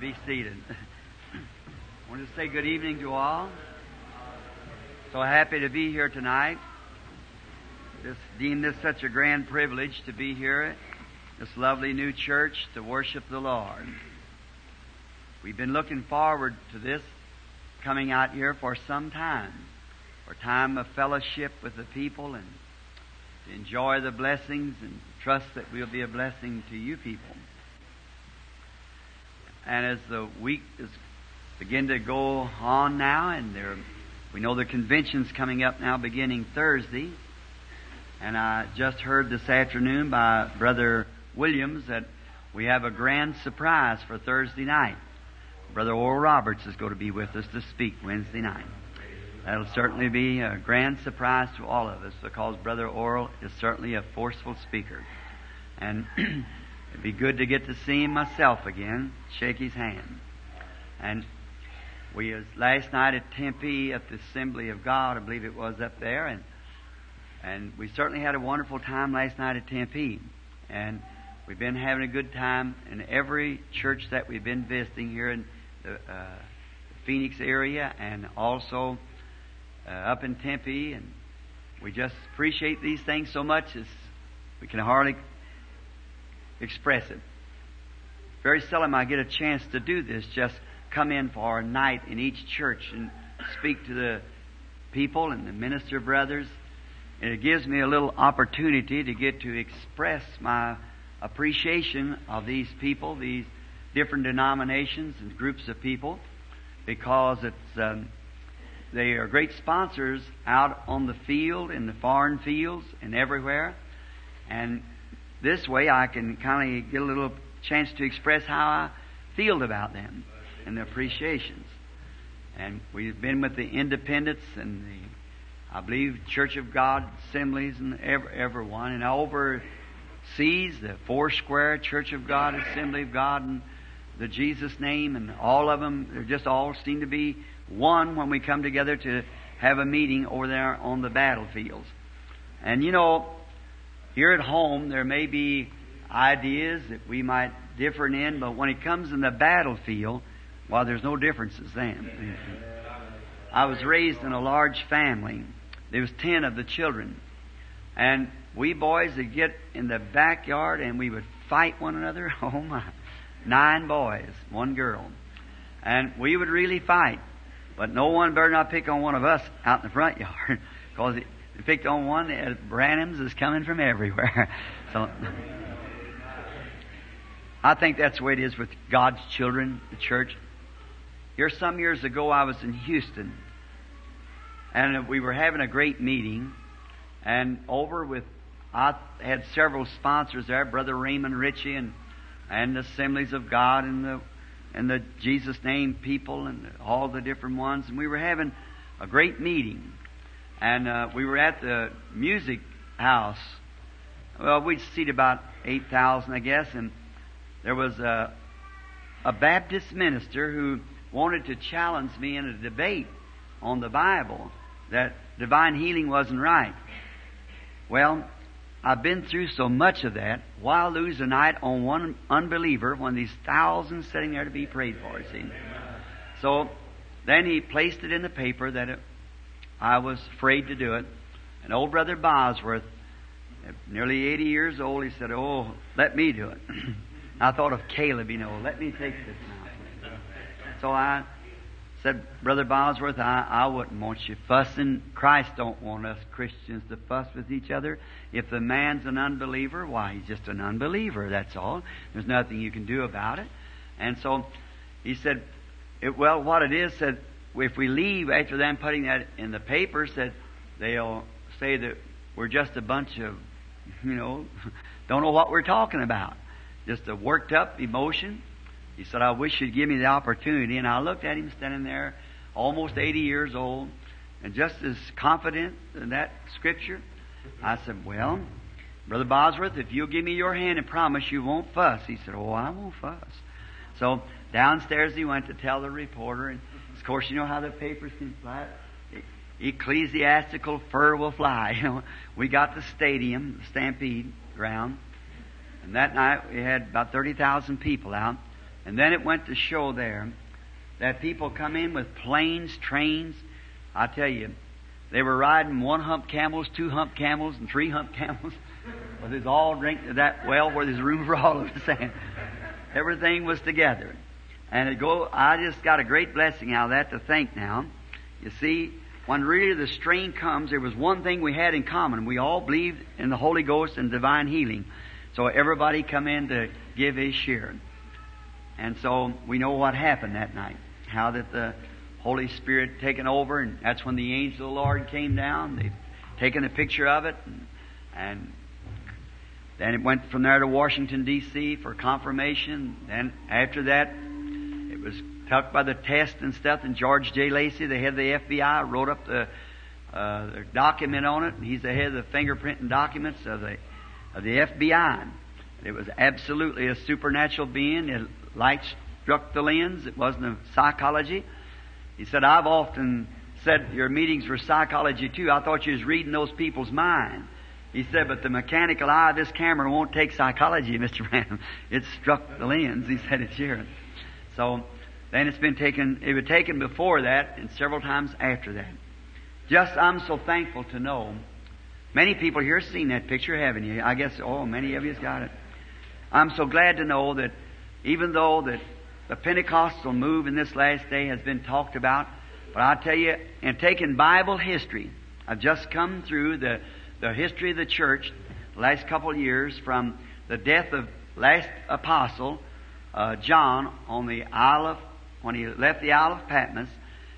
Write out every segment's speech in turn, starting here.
Be seated. I want to say good evening to all. So happy to be here tonight. Just deem this such a grand privilege to be here, this lovely new church to worship the Lord. We've been looking forward to this coming out here for some time, for time of fellowship with the people and to enjoy the blessings and trust that we'll be a blessing to you people. And as the week is begin to go on now, and there, we know the convention's coming up now, beginning Thursday. And I just heard this afternoon by Brother Williams that we have a grand surprise for Thursday night. Brother Oral Roberts is going to be with us to speak Wednesday night. That'll certainly be a grand surprise to all of us because Brother Oral is certainly a forceful speaker. And it'd be good to get to see him myself again, shake his hand. And we was last night at Tempe at the Assembly of God, I believe it was up there, and and we certainly had a wonderful time last night at Tempe. And we've been having a good time in every church that we've been visiting here in the uh, Phoenix area and also uh, up in Tempe. And we just appreciate these things so much as we can hardly express it. Very seldom I get a chance to do this, just come in for a night in each church and speak to the people and the minister brothers. And it gives me a little opportunity to get to express my appreciation of these people, these different denominations and groups of people, because it's um, they are great sponsors out on the field, in the foreign fields, and everywhere. And this way, I can kind of get a little chance to express how I feel about them and the appreciations. And we've been with the independents and the, I believe, Church of God assemblies and every, everyone. And overseas, the Four Square Church of God, Assembly of God, and the Jesus name, and all of them, they just all seem to be one when we come together to have a meeting over there on the battlefields. And you know, here at home, there may be ideas that we might differ in, but when it comes in the battlefield, well, there's no differences then. I was raised in a large family. There was ten of the children. And we boys would get in the backyard and we would fight one another. Oh my. Nine boys, one girl. And we would really fight. But no one better not pick on one of us out in the front yard. Because picked on one, uh, Branham's is coming from everywhere. so, I think that's the way it is with God's children, the church. Here, some years ago, I was in Houston, and we were having a great meeting, and over with, I had several sponsors there, Brother Raymond Richey and, and the Assemblies of God and the, and the Jesus Name people and all the different ones, and we were having a great meeting. And uh, we were at the music house. Well, we'd seat about 8,000, I guess, and there was a, a Baptist minister who wanted to challenge me in a debate on the Bible that divine healing wasn't right. Well, I've been through so much of that. Why lose a night on one unbeliever when these thousands sitting there to be prayed for? See? So then he placed it in the paper that it, I was afraid to do it. And old brother Bosworth, nearly 80 years old, he said, "Oh, let me do it." I thought of Caleb, you know, let me take this now. So I said, Brother Bosworth, I, I wouldn't want you fussing. Christ don't want us Christians to fuss with each other. If the man's an unbeliever, why, he's just an unbeliever, that's all. There's nothing you can do about it. And so he said, it, well, what it is, said, if we leave after them putting that in the paper, said, they'll say that we're just a bunch of, you know, don't know what we're talking about. Just a worked up emotion. He said, I wish you'd give me the opportunity. And I looked at him standing there, almost 80 years old, and just as confident in that scripture. I said, Well, Brother Bosworth, if you'll give me your hand and promise you won't fuss. He said, Oh, I won't fuss. So downstairs he went to tell the reporter, and of course, you know how the papers can fly. Ecclesiastical fur will fly. You know, we got the stadium, the Stampede ground, and that night we had about thirty thousand people out And then it went to show there that people come in with planes, trains. I tell you, they were riding one hump camels, two hump camels, and three hump camels. but there's all drink that well where there's room for all of sand. Everything was together. And it go I just got a great blessing out of that to think now. You see, when really the strain comes, there was one thing we had in common. We all believed in the Holy Ghost and divine healing. So everybody come in to give his share. And so we know what happened that night. How that the Holy Spirit taken over, and that's when the angel of the Lord came down. They've taken a picture of it, and, and then it went from there to Washington, D.C. for confirmation. Then after that, was tucked by the test and stuff, and George J. Lacy, the head of the FBI, wrote up the, uh, the document on it, and he's the head of the fingerprinting documents of the, of the FBI. It was absolutely a supernatural being. It, light struck the lens. It wasn't a psychology. He said, I've often said your meetings were psychology too. I thought you was reading those people's mind. He said, but the mechanical eye of this camera won't take psychology, Mr. Branham. It struck the lens. He said it's here. So then it's been taken, it was taken before that and several times after that. Just, I'm so thankful to know. Many people here seen that picture, haven't you? I guess, oh, many of you's got it. I'm so glad to know that even though that the Pentecostal move in this last day has been talked about, but I tell you, in taking Bible history, I've just come through the, the history of the church the last couple of years from the death of last apostle, uh, John, on the Isle of, when he left the Isle of Patmos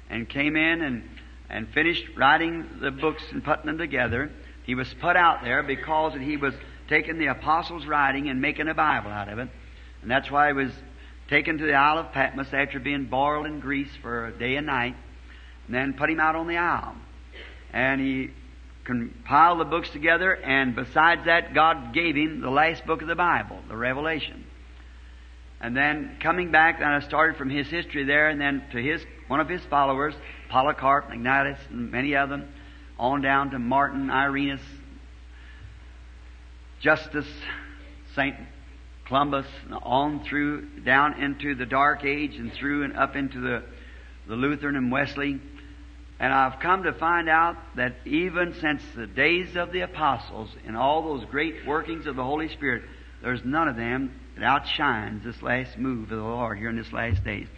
and came in and, and finished writing the books and putting them together. He was put out there because he was taking the apostles' writing and making a Bible out of it. And that's why he was taken to the Isle of Patmos after being boiled in grease for a day and night, and then put him out on the isle. And he compiled the books together, and besides that, God gave him the last book of the Bible, the Revelation. And then coming back, then I started from his history there, and then to his one of his followers, Polycarp, Ignatius, and many of them, on down to Martin, Irenaeus, Justus, Saint Columbus, on through, down into the Dark Age and through and up into the, the Lutheran and Wesley. And I've come to find out that even since the days of the apostles and all those great workings of the Holy Spirit, there's none of them that outshines this last move of the Lord here in this last days.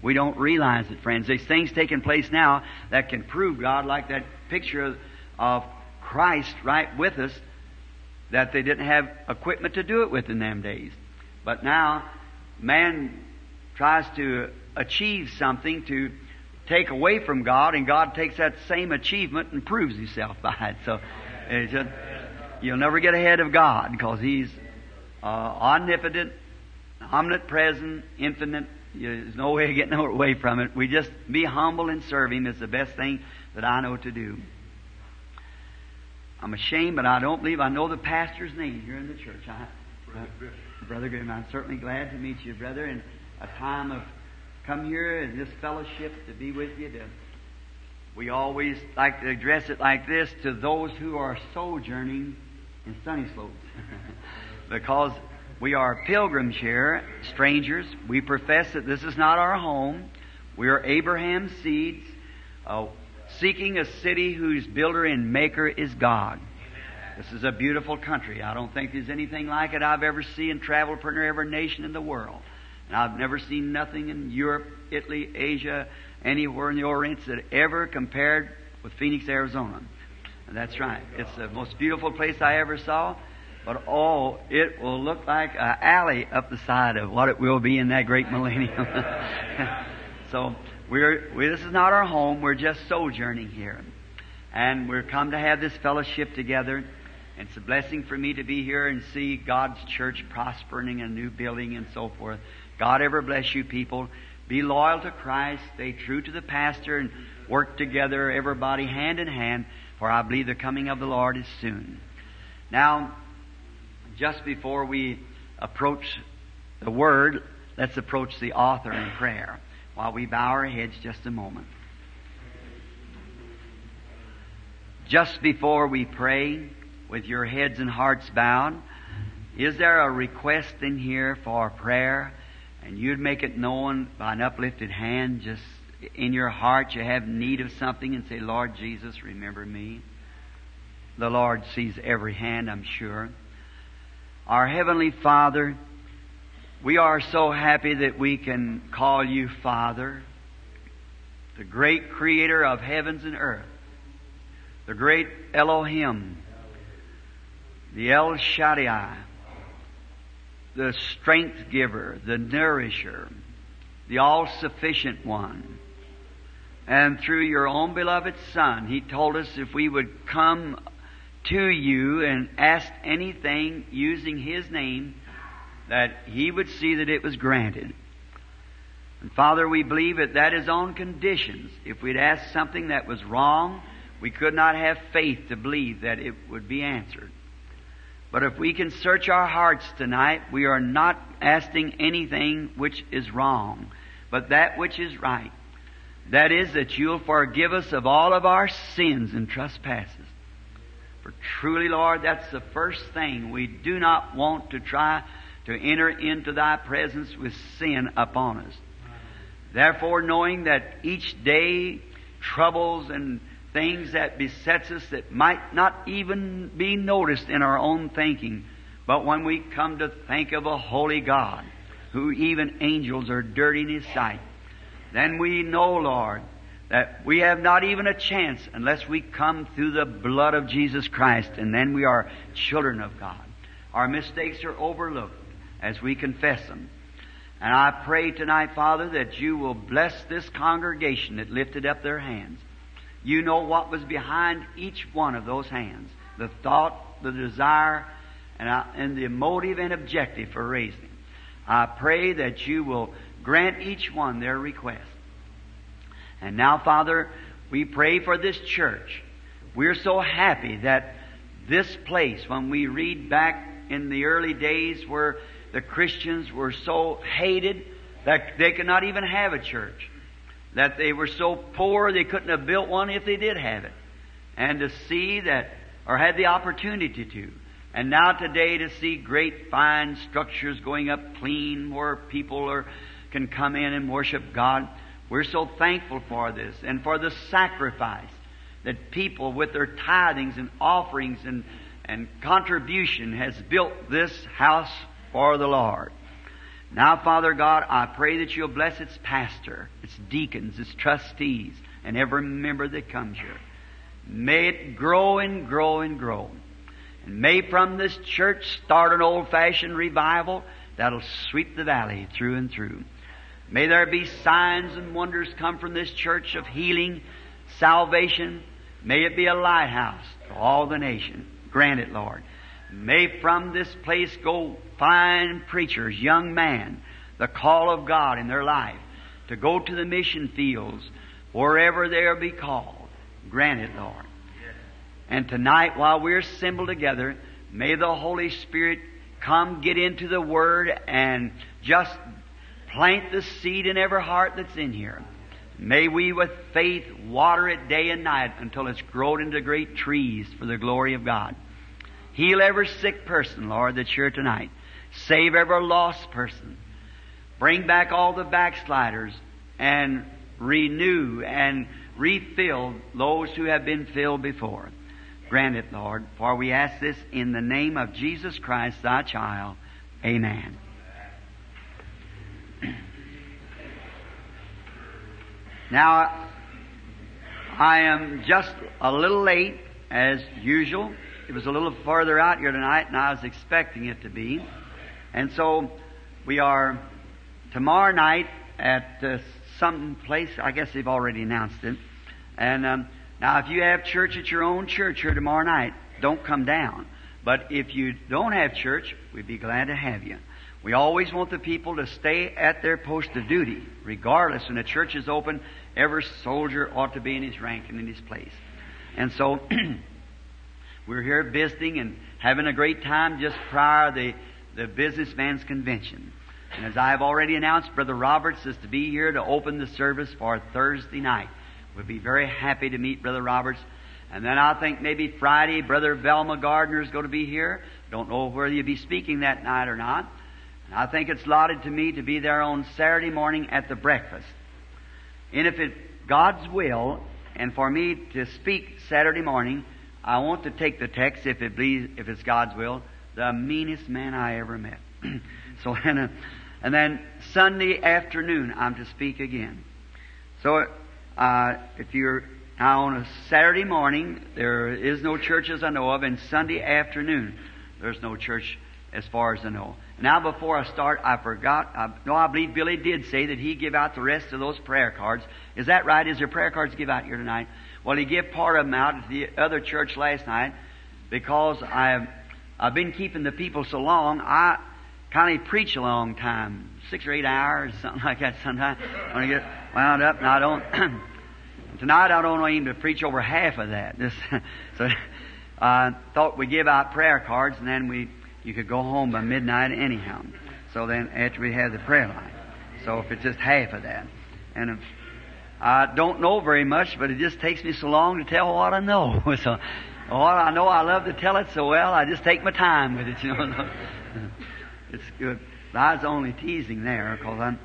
We don't realize it, friends. There's things taking place now that can prove God, like that picture of, of Christ right with us that they didn't have equipment to do it with in them days. But now, man tries to achieve something to take away from God, and God takes that same achievement and proves Himself by it. So, just, you'll never get ahead of God because He's uh, omnipotent, omnipresent, infinite. There's no way of getting away from it. We just be humble and serve Him is the best thing that I know to do. I'm ashamed, but I don't believe I know the pastor's name here in the church. I, Brother, uh, Brother Griffin, I'm certainly glad to meet you, brother, and a time of come here in this fellowship to be with you. To, we always like to address it like this to those who are sojourning in Sunny Slopes. because we are pilgrims here, strangers. We profess that this is not our home. We are Abraham's seeds. Uh, seeking a city whose builder and maker is God. This is a beautiful country. I don't think there's anything like it I've ever seen and traveled for every nation in the world. And I've never seen nothing in Europe, Italy, Asia, anywhere in the Orient that ever compared with Phoenix, Arizona. And that's right. It's the most beautiful place I ever saw. But oh, it will look like an alley up the side of what it will be in that great millennium. so we're, we, this is not our home. We're just sojourning here. And we're come to have this fellowship together. And it's a blessing for me to be here and see God's church prospering and a new building and so forth. God ever bless you people. Be loyal to Christ. Stay true to the pastor and work together, everybody hand in hand, for I believe the coming of the Lord is soon. Now, just before we approach the Word, let's approach the author in prayer while we bow our heads just a moment. Just before we pray, with your heads and hearts bowed, is there a request in here for prayer? and you'd make it known by an uplifted hand, just in your heart you have need of something and say, Lord Jesus, remember me. The Lord sees every hand, I'm sure. Our Heavenly Father, we are so happy that we can call you Father, the great creator of heavens and earth, the great Elohim, the El Shaddai, the strength giver, the nourisher, the all sufficient one. And through your own beloved Son, He told us if we would come to you and asked anything using His name, that He would see that it was granted. And Father, we believe that that is on conditions. If we'd asked something that was wrong, we could not have faith to believe that it would be answered. But if we can search our hearts tonight, we are not asking anything which is wrong, but that which is right. That is, that you'll forgive us of all of our sins and trespasses. Truly, Lord, that's the first thing. We do not want to try to enter into thy presence with sin upon us. Therefore, knowing that each day troubles and things that besets us that might not even be noticed in our own thinking, but when we come to think of a holy God, who even angels are dirty in His sight, then we know, Lord, that we have not even a chance unless we come through the blood of Jesus Christ, and then we are children of God. Our mistakes are overlooked as we confess them. And I pray tonight, Father, that you will bless this congregation that lifted up their hands. You know what was behind each one of those hands the thought, the desire, and, I, and the motive and objective for raising. I pray that you will grant each one their request. And now, Father, we pray for this church. We're so happy that this place, when we read back in the early days where the Christians were so hated that they could not even have a church. That they were so poor they couldn't have built one if they did have it. And to see that, or had the opportunity to. And now today to see great fine structures going up clean where people are, can come in and worship God. We're so thankful for this and for the sacrifice that people with their tithings and offerings and, and contribution has built this house for the Lord. Now, Father God, I pray that you'll bless its pastor, its deacons, its trustees, and every member that comes here. May it grow and grow and grow. And may from this church start an old fashioned revival that'll sweep the valley through and through. May there be signs and wonders come from this church of healing, salvation. May it be a lighthouse to all the nation. Grant it, Lord. May from this place go fine preachers, young men, the call of God in their life to go to the mission fields wherever they are be called. Grant it, Lord. And tonight, while we're assembled together, may the Holy Spirit come get into the Word and just plant the seed in every heart that's in here. May we with faith water it day and night until it's grown into great trees for the glory of God. Heal every sick person, Lord, that's here tonight. Save every lost person. Bring back all the backsliders and renew and refill those who have been filled before. Grant it, Lord, for we ask this in the name of Jesus Christ, thy child. Amen. Now, I am just a little late, as usual. It was a little further out here tonight than I was expecting it to be. And so we are tomorrow night at uh, some place, I guess they've already announced it. And um, now, if you have church at your own church here tomorrow night, don't come down. But if you don't have church, we'd be glad to have you. We always want the people to stay at their post of duty, regardless. When the church is open, every soldier ought to be in his rank and in his place. And so, we're here visiting and having a great time just prior to the, the businessman's convention. And as I have already announced, Brother Roberts is to be here to open the service for Thursday night. We'll be very happy to meet Brother Roberts. And then I think maybe Friday, Brother Velmer Gardner is going to be here. Don't know whether you'll be speaking that night or not. I think it's allotted to me to be there on Saturday morning at the breakfast. And if it God's will, and for me to speak Saturday morning, I want to take the text, if it please, if it's God's will, the meanest man I ever met. so, and, uh, and then Sunday afternoon, I'm to speak again. So, uh, if you're now on a Saturday morning, there is no church as I know of, and Sunday afternoon, there's no church as far as I know. Now, before I start, I forgot. I, no, I believe Billy did say that he give out the rest of those prayer cards. Is that right? Is there prayer cards give out here tonight? Well, he gave part of them out at the other church last night because I've I've been keeping the people so long. I kind of preach a long time, six or eight hours, something like that. Sometimes when I get wound up, and I don't. tonight, I don't aim to preach over half of that. Just, so I thought we'd give out prayer cards, and then we you could go home by midnight anyhow. So then after we have the prayer line. So if it's just half of that. And if, I don't know very much, but it just takes me so long to tell what I know. so what I know I love to tell it so well, I just take my time with it, you know. it's good. I was only teasing there because I'm,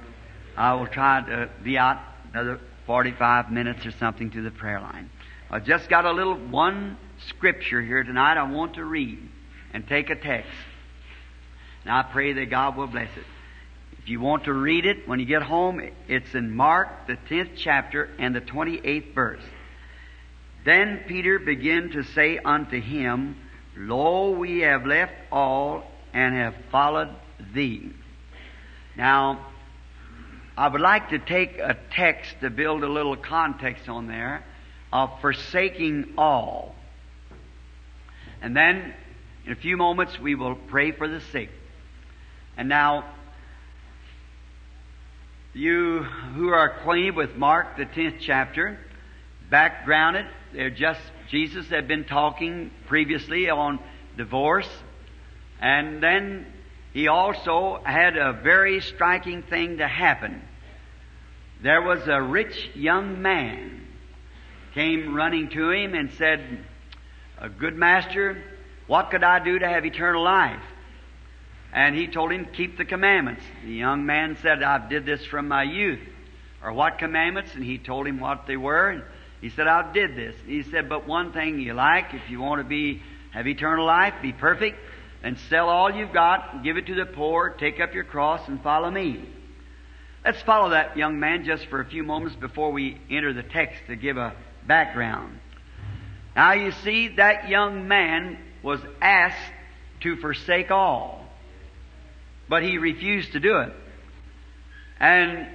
I will try to be out another 45 minutes or something to the prayer line. I just got a little one scripture here tonight I want to read and take a text. And I pray that God will bless it. If you want to read it when you get home, it's in Mark, the 10th chapter, and the 28th verse. Then Peter began to say unto him, Lo, we have left all and have followed thee. Now, I would like to take a text to build a little context on there of forsaking all. And then in a few moments, we will pray for the sick. And now, you who are acquainted with Mark, the 10th chapter, backgrounded, they're just, Jesus had been talking previously on divorce, and then he also had a very striking thing to happen. There was a rich young man came running to him and said, A good master, what could I do to have eternal life? And he told him, Keep the commandments. The young man said, I've did this from my youth. Or what commandments? And he told him what they were. And he said, I've did this. He said, But one thing you like, if you want to be have eternal life, be perfect, and sell all you've got, give it to the poor, take up your cross, and follow me. Let's follow that young man just for a few moments before we enter the text to give a background. Now you see, that young man was asked to forsake all. But he refused to do it. And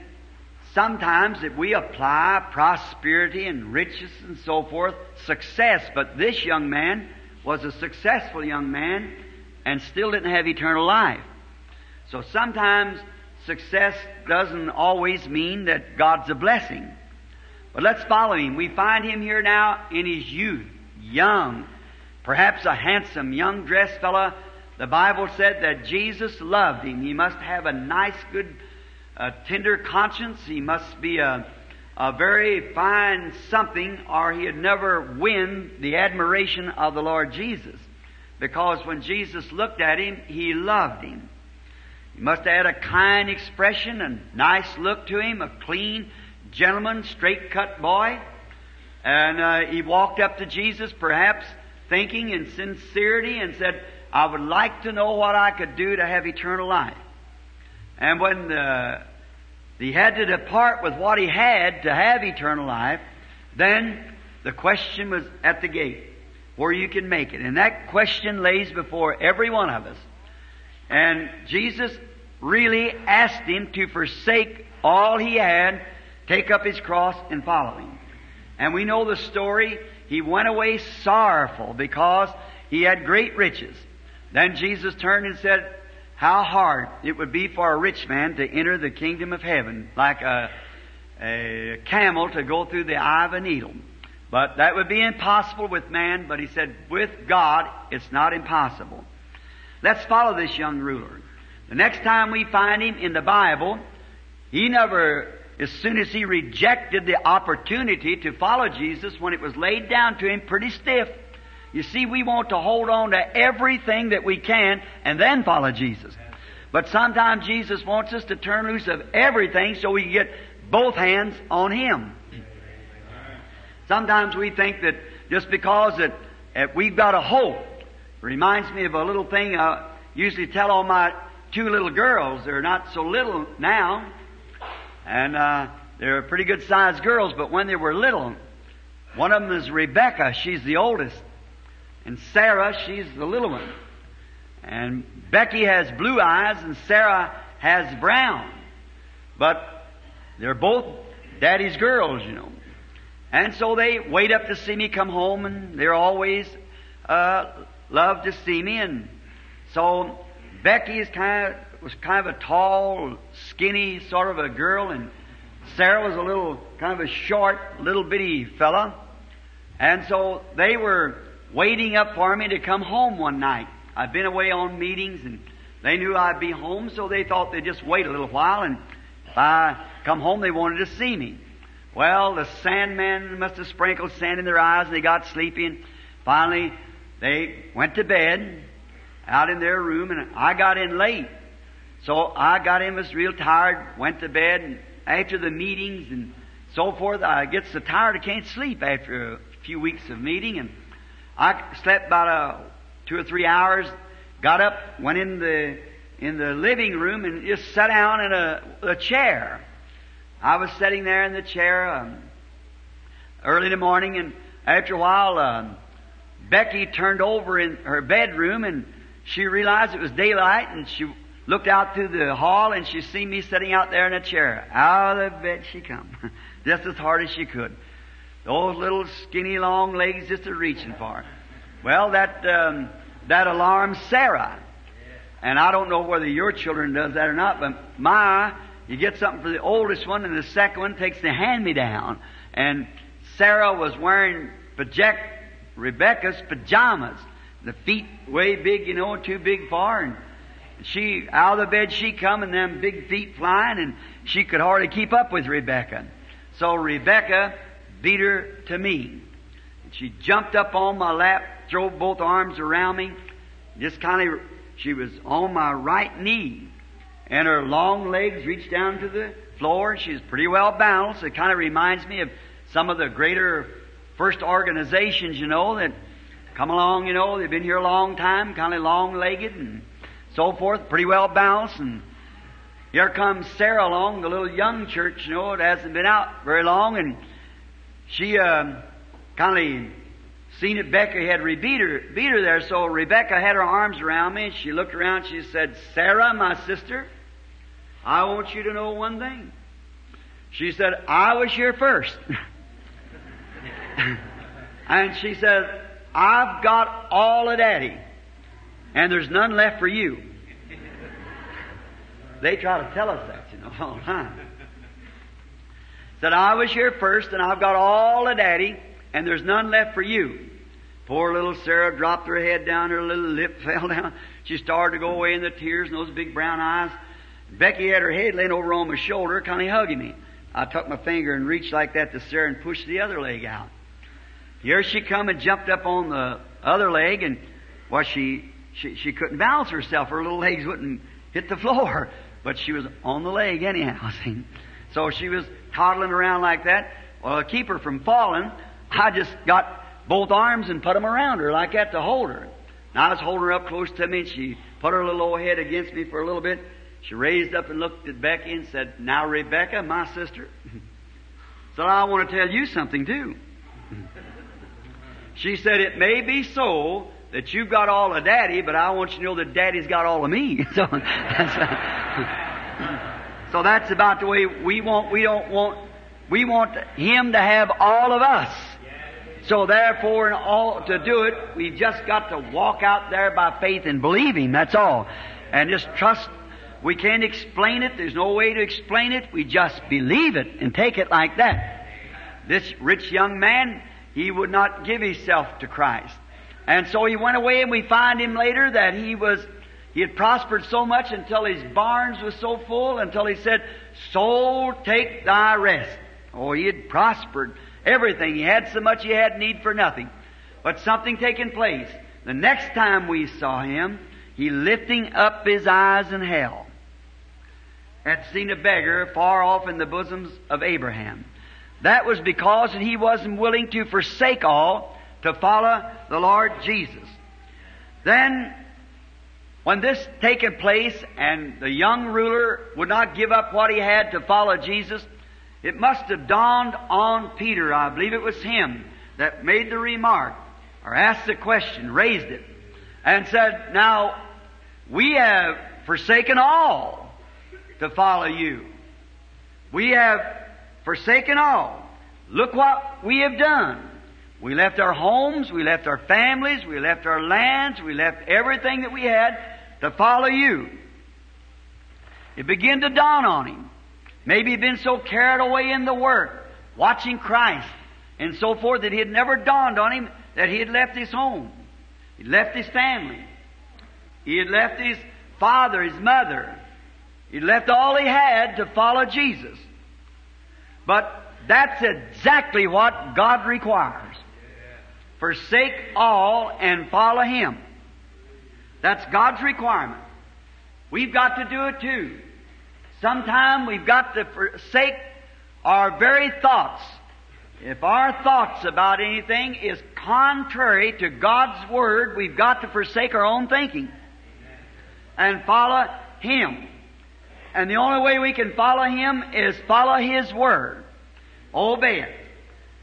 sometimes if we apply prosperity and riches and so forth, success, but this young man was a successful young man and still didn't have eternal life. So sometimes success doesn't always mean that God's a blessing. But let's follow him. We find him here now in his youth, young, perhaps a handsome young dressed fellow. The Bible said that Jesus loved him. He must have a nice, good, uh, tender conscience. He must be a, a very fine something, or he'd never win the admiration of the Lord Jesus. Because when Jesus looked at him, he loved him. He must have had a kind expression, a nice look to him, a clean gentleman, straight cut boy. And uh, he walked up to Jesus, perhaps thinking in sincerity and said, I would like to know what I could do to have eternal life. And when he had to depart with what he had to have eternal life, then the question was at the gate where you can make it. And that question lays before every one of us. And Jesus really asked him to forsake all he had, take up his cross, and follow him. And we know the story he went away sorrowful because he had great riches. Then Jesus turned and said, How hard it would be for a rich man to enter the kingdom of heaven, like a, a camel to go through the eye of a needle. But that would be impossible with man, but he said, with God, it's not impossible. Let's follow this young ruler. The next time we find him in the Bible, he never as soon as he rejected the opportunity to follow Jesus when it was laid down to him pretty stiff. You see, we want to hold on to everything that we can and then follow Jesus. But sometimes Jesus wants us to turn loose of everything so we can get both hands on Him. Sometimes we think that just because that, that we've got a hope, reminds me of a little thing I usually tell all my two little girls. They're not so little now, and uh, they're pretty good sized girls, but when they were little, one of them is Rebecca, she's the oldest, and Sarah, she's the little one. And Becky has blue eyes and Sarah has brown. But they're both daddy's girls, you know. And so they wait up to see me come home and they're always, uh, love to see me. And so Becky is kind of, was kind of a tall, skinny sort of a girl and Sarah was a little, kind of a short, little bitty fella. And so they were waiting up for me to come home one night. I'd been away on meetings and they knew I'd be home, so they thought they'd just wait a little while and if I come home they wanted to see me. Well, the sandman must have sprinkled sand in their eyes and they got sleepy and finally they went to bed out in their room and I got in late. So I got in, was real tired, went to bed and after the meetings and so forth, I get so tired I can't sleep after a few weeks of meeting and I slept about a two or three hours, got up, went in the in the living room and just sat down in a, a chair. I was sitting there in the chair um, early in the morning, and after a while, um, Becky turned over in her bedroom and she realized it was daylight, and she looked out through the hall and she seen me sitting out there in a chair. Out of bed she come, just as hard as she could. Those little skinny long legs just a reaching for. Well, that um, that alarms Sarah. And I don't know whether your children does that or not, but my, you get something for the oldest one, and the second one takes the hand-me-down. And Sarah was wearing project Rebecca's pajamas. The feet way big, you know, too big for her. And she, out of the bed she come, and them big feet flying, and she could hardly keep up with Rebecca. So Rebecca beat her to me. And she jumped up on my lap, threw both arms around me, just kind of, she was on my right knee, and her long legs reached down to the floor. She's pretty well balanced. It kind of reminds me of some of the greater first organizations, you know, that come along, you know, they've been here a long time, kind of long-legged and so forth, pretty well balanced. And here comes Sarah along, the little young church, you know, it hasn't been out very long, and she uh, kind of seen it. Becca had beat her, beat her there, so Rebecca had her arms around me, and she looked around, she said, Sarah, my sister, I want you to know one thing. She said, I was here first. and she said, I've got all of Daddy, and there's none left for you. They try to tell us that, you know, all the time. Said, I was here first, and I've got all of Daddy, and there's none left for you. Poor little Sarah dropped her head down, her little lip fell down. She started to go away in the tears and those big brown eyes. Becky had her head laying over on my shoulder, kind of hugging me. I took my finger and reached like that to Sarah and pushed the other leg out. Here she come and jumped up on the other leg and, well, she, she, she couldn't balance herself. Her little legs wouldn't hit the floor, but she was on the leg anyhow. See? So she was toddling around like that. Well, to keep her from falling, I just got both arms and put them around her like that to hold her. And I was holding her up close to me, and she put her little old head against me for a little bit. She raised up and looked at Becky and said, Now, Rebecca, my sister, said, I want to tell you something too. she said, It may be so that you've got all of Daddy, but I want you to know that Daddy's got all of me. so, so that's about the way we want. We don't want. We want Him to have all of us. So therefore, in all to do it, we've just got to walk out there by faith and believe Him. That's all, and just trust. We can't explain it. There's no way to explain it. We just believe it and take it like that. This rich young man, he would not give himself to Christ, and so he went away. And we find him later that he was he had prospered so much until his barns was so full until he said, "Soul, take thy rest." Oh, he had prospered everything. He had so much he had need for nothing. But something taking place. The next time we saw him, he lifting up his eyes in hell had seen a beggar far off in the bosoms of Abraham. That was because he wasn't willing to forsake all to follow the Lord Jesus. Then, when this taken place and the young ruler would not give up what he had to follow Jesus, it must have dawned on Peter, I believe it was him, that made the remark, or asked the question, raised it, and said, Now, we have forsaken all to follow you. We have forsaken all. Look what we have done. We left our homes, we left our families, we left our lands, we left everything that we had to follow you. It began to dawn on him. Maybe he'd been so carried away in the work, watching Christ, and so forth, that it had never dawned on him that he had left his home. He left his family. He had left his father, his mother. He left all he had to follow Jesus. But that's exactly what God requires. Forsake all and follow Him. That's God's requirement. We've got to do it too. Sometime we've got to forsake our very thoughts. If our thoughts about anything is contrary to God's Word, we've got to forsake our own thinking and follow Him. And the only way we can follow Him is follow His Word. Obey it.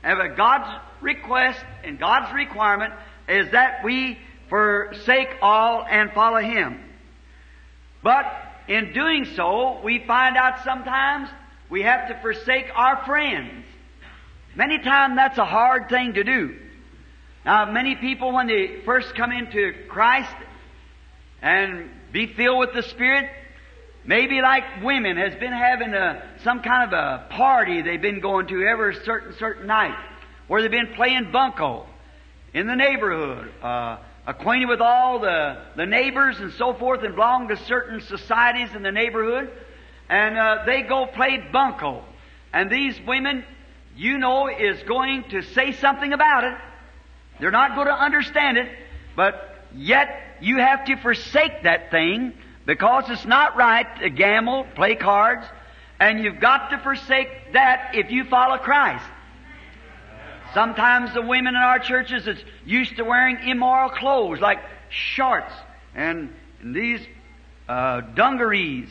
And God's request and God's requirement is that we forsake all and follow Him. But in doing so, we find out sometimes we have to forsake our friends. Many times that's a hard thing to do. Now, many people, when they first come into Christ and be filled with the Spirit, maybe like women has been having a, some kind of a party they've been going to every certain certain night, where they've been playing bunco in the neighborhood, uh, acquainted with all the the neighbors and so forth, and belong to certain societies in the neighborhood, and uh, they go play bunco, and these women, you know, is going to say something about it. They're not going to understand it, but yet you have to forsake that thing because it's not right to gamble, play cards, and you've got to forsake that if you follow Christ. Sometimes the women in our churches is used to wearing immoral clothes like shorts and, and these uh, dungarees.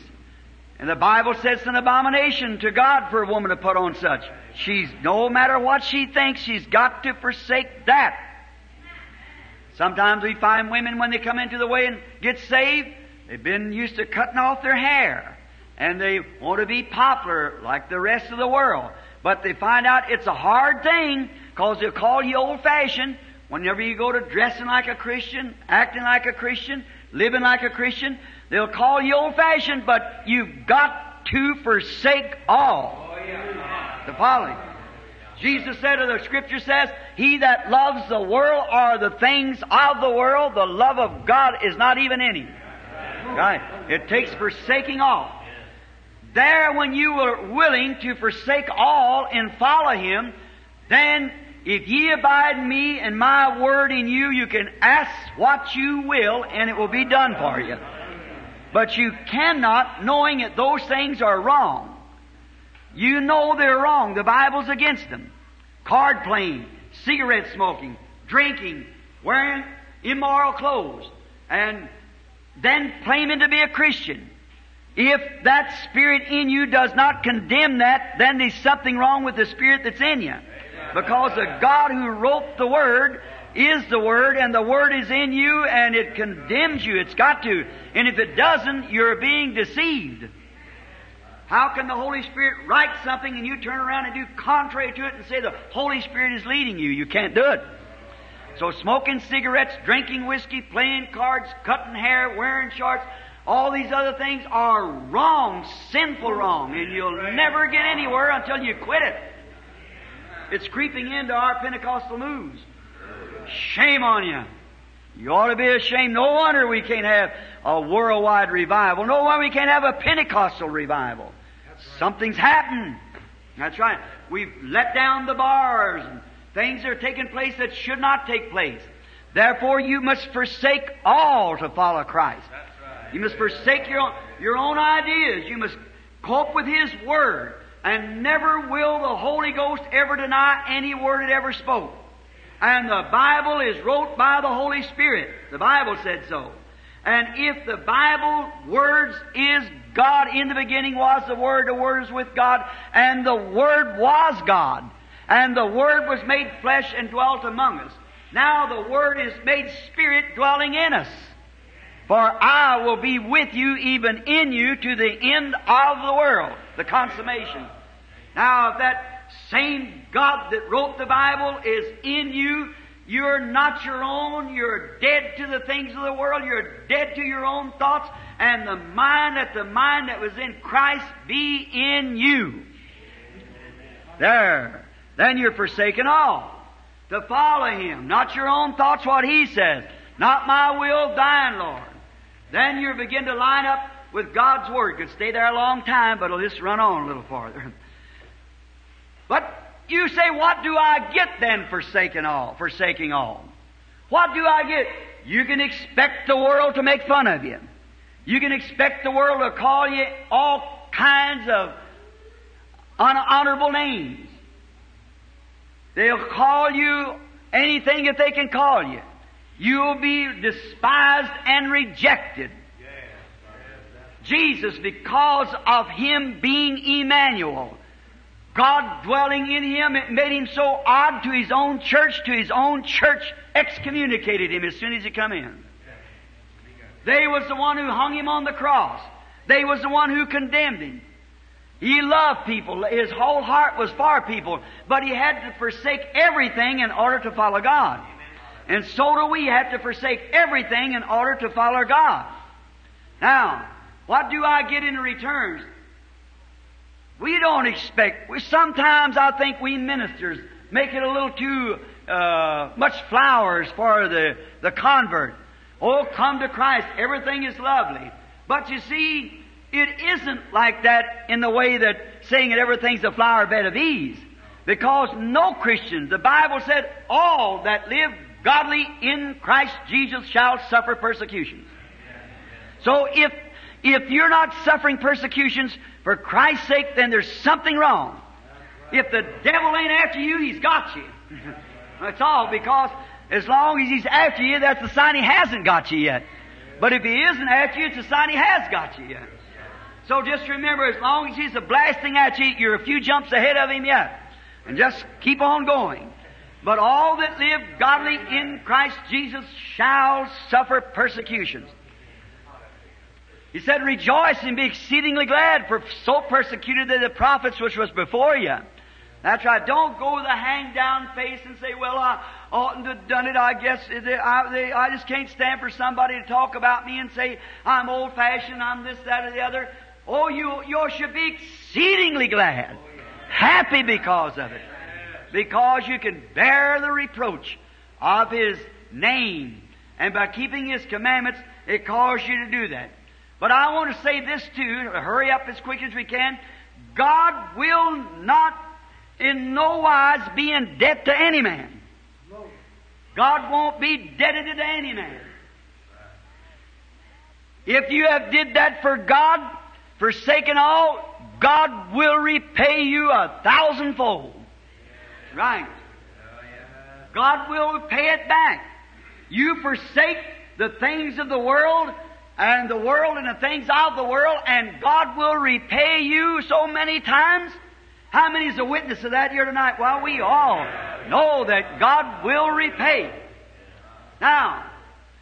And the Bible says it's an abomination to God for a woman to put on such. She's, no matter what she thinks, she's got to forsake that. Sometimes we find women when they come into the way and get saved, they've been used to cutting off their hair. And they want to be popular like the rest of the world. But they find out it's a hard thing because they'll call you old fashioned whenever you go to dressing like a Christian, acting like a Christian, living like a Christian. They'll call you old fashioned, but you've got to forsake all the follow. Jesus said, or the scripture says, He that loves the world or the things of the world, the love of God is not even in him. Right? It takes forsaking all. There, when you are willing to forsake all and follow Him, then if ye abide in me and my word in you, you can ask what you will and it will be done for you. But you cannot, knowing that those things are wrong, you know they're wrong. The Bible's against them. Card playing, cigarette smoking, drinking, wearing immoral clothes, and then claiming to be a Christian. If that spirit in you does not condemn that, then there's something wrong with the spirit that's in you. Because the God who wrote the Word is the Word, and the Word is in you, and it condemns you. It's got to. And if it doesn't, you're being deceived. How can the Holy Spirit write something and you turn around and do contrary to it and say the Holy Spirit is leading you? You can't do it. So smoking cigarettes, drinking whiskey, playing cards, cutting hair, wearing shorts, all these other things are wrong, sinful wrong, and you'll never get anywhere until you quit it. It's creeping into our Pentecostal moves. Shame on you. You ought to be ashamed. No wonder we can't have a worldwide revival. No wonder we can't have a Pentecostal revival. Something's happened. That's right. We've let down the bars and things are taking place that should not take place. Therefore, you must forsake all to follow Christ. You must forsake your own, your own ideas. You must cope with His Word. And never will the Holy Ghost ever deny any word it ever spoke. And the Bible is wrote by the Holy Spirit. The Bible said so. And if the Bible words is God, in the beginning was the Word, the Word is with God, and the Word was God. And the Word was made flesh and dwelt among us. Now the Word is made Spirit dwelling in us. For I will be with you, even in you, to the end of the world, the consummation. Now, if that same God that wrote the Bible is in you, you're not your own. You're dead to the things of the world. You're dead to your own thoughts. And the mind, that the mind that was in Christ be in you. There. Then you're forsaken all. To follow Him. Not your own thoughts, what He says. Not my will, thine, Lord. Then you begin to line up with God's Word. Could stay there a long time, but it'll just run on a little farther. But you say, what do I get then forsaking all, forsaking all? What do I get? You can expect the world to make fun of you. You can expect the world to call you all kinds of unhonorable names. They'll call you anything that they can call you. You'll be despised and rejected. Jesus, because of Him being Emmanuel, God dwelling in him, it made him so odd to his own church, to his own church excommunicated him as soon as he come in. They was the one who hung him on the cross. They was the one who condemned him. He loved people. His whole heart was for people. But he had to forsake everything in order to follow God. And so do we have to forsake everything in order to follow God. Now, what do I get in return? We don't expect, we, sometimes I think we ministers make it a little too uh, much flowers for the, the convert. Oh, come to Christ. Everything is lovely. But you see, it isn't like that in the way that saying that everything's a flower bed of ease. Because no Christian, the Bible said, all that live godly in Christ Jesus shall suffer persecutions. So if, if you're not suffering persecutions, for Christ's sake, then there's something wrong. If the devil ain't after you, he's got you. that's all, because as long as he's after you, that's a sign he hasn't got you yet. But if he isn't after you, it's a sign he has got you yet. So just remember, as long as he's a blasting at you, you're a few jumps ahead of him yet. And just keep on going. But all that live godly in Christ Jesus shall suffer persecutions. He said, Rejoice and be exceedingly glad, for so persecuted they the prophets which was before you. That's right. Don't go with a hang down face and say, Well, I oughtn't to have done it. I guess I, they, I just can't stand for somebody to talk about me and say, I'm old fashioned, I'm this, that, or the other. Oh, you, you should be exceedingly glad. Happy because of it. Because you can bear the reproach of His name. And by keeping His commandments, it calls you to do that. But I want to say this too, hurry up as quick as we can. God will not in no wise be in debt to any man. God won't be debted to any man. If you have did that for God, forsaken all, God will repay you a thousandfold. Right. God will pay it back. You forsake the things of the world and the world and the things of the world, and God will repay you so many times. How many is a witness of that here tonight? Well, we all know that God will repay. Now,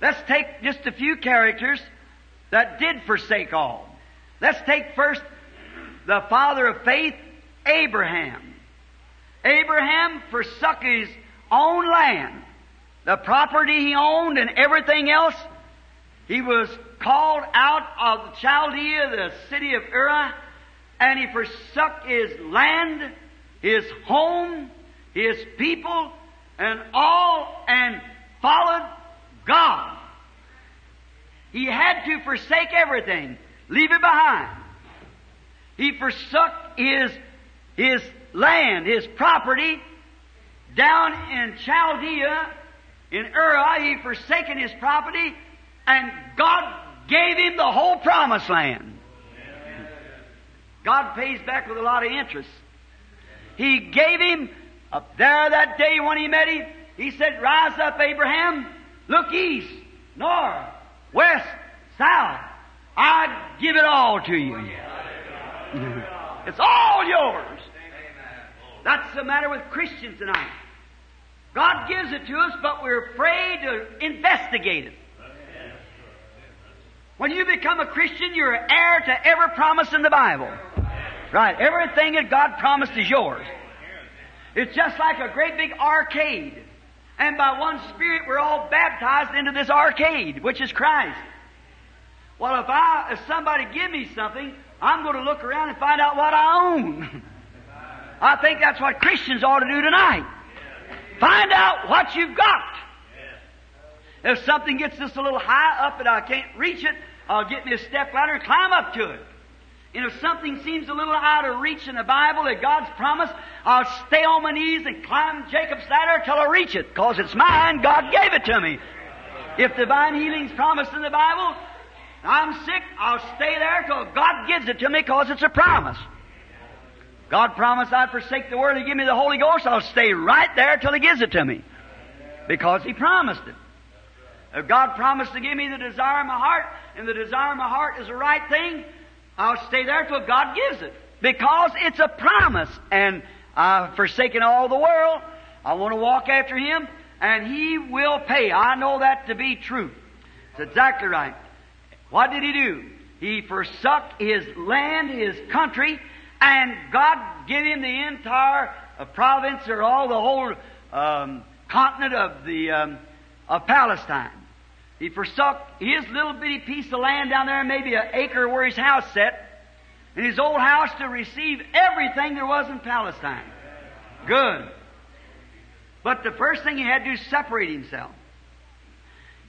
let's take just a few characters that did forsake all. Let's take first the father of faith, Abraham. Abraham forsook his own land, the property he owned and everything else. He was called out of Chaldea, the city of Ur, and he forsook his land, his home, his people, and all, and followed God. He had to forsake everything, leave it behind. He forsook his, his land, his property, down in Chaldea, in Ur, he forsaken his property, and God gave him the whole promised land. God pays back with a lot of interest. He gave him up there that day when he met him, he said, Rise up, Abraham, look east, north, west, south. I give it all to you. it's all yours. That's the matter with Christians tonight. God gives it to us, but we're afraid to investigate it. When you become a Christian, you're heir to every promise in the Bible. Right. Everything that God promised is yours. It's just like a great big arcade. And by one Spirit, we're all baptized into this arcade, which is Christ. Well, if I, if somebody give me something, I'm going to look around and find out what I own. I think that's what Christians ought to do tonight. Find out what you've got. If something gets just a little high up and I can't reach it, I'll get me a step ladder and climb up to it. And if something seems a little out of reach in the Bible that God's promised, I'll stay on my knees and climb Jacob's ladder till I reach it, because it's mine. God gave it to me. If divine healing's promised in the Bible, I'm sick, I'll stay there till God gives it to me because it's a promise. God promised I'd forsake the world and give me the Holy Ghost. I'll stay right there till He gives it to me. Because He promised it. If God promised to give me the desire of my heart, and the desire of my heart is the right thing, I'll stay there till God gives it. Because it's a promise. And I've forsaken all the world. I want to walk after Him, and He will pay. I know that to be true. It's exactly right. What did He do? He forsook His land, His country, and God gave Him the entire uh, province or all the whole um, continent of the um, of Palestine. He forsook his little bitty piece of land down there, maybe an acre where his house set, and his old house to receive everything there was in Palestine. Good. But the first thing he had to do is separate himself.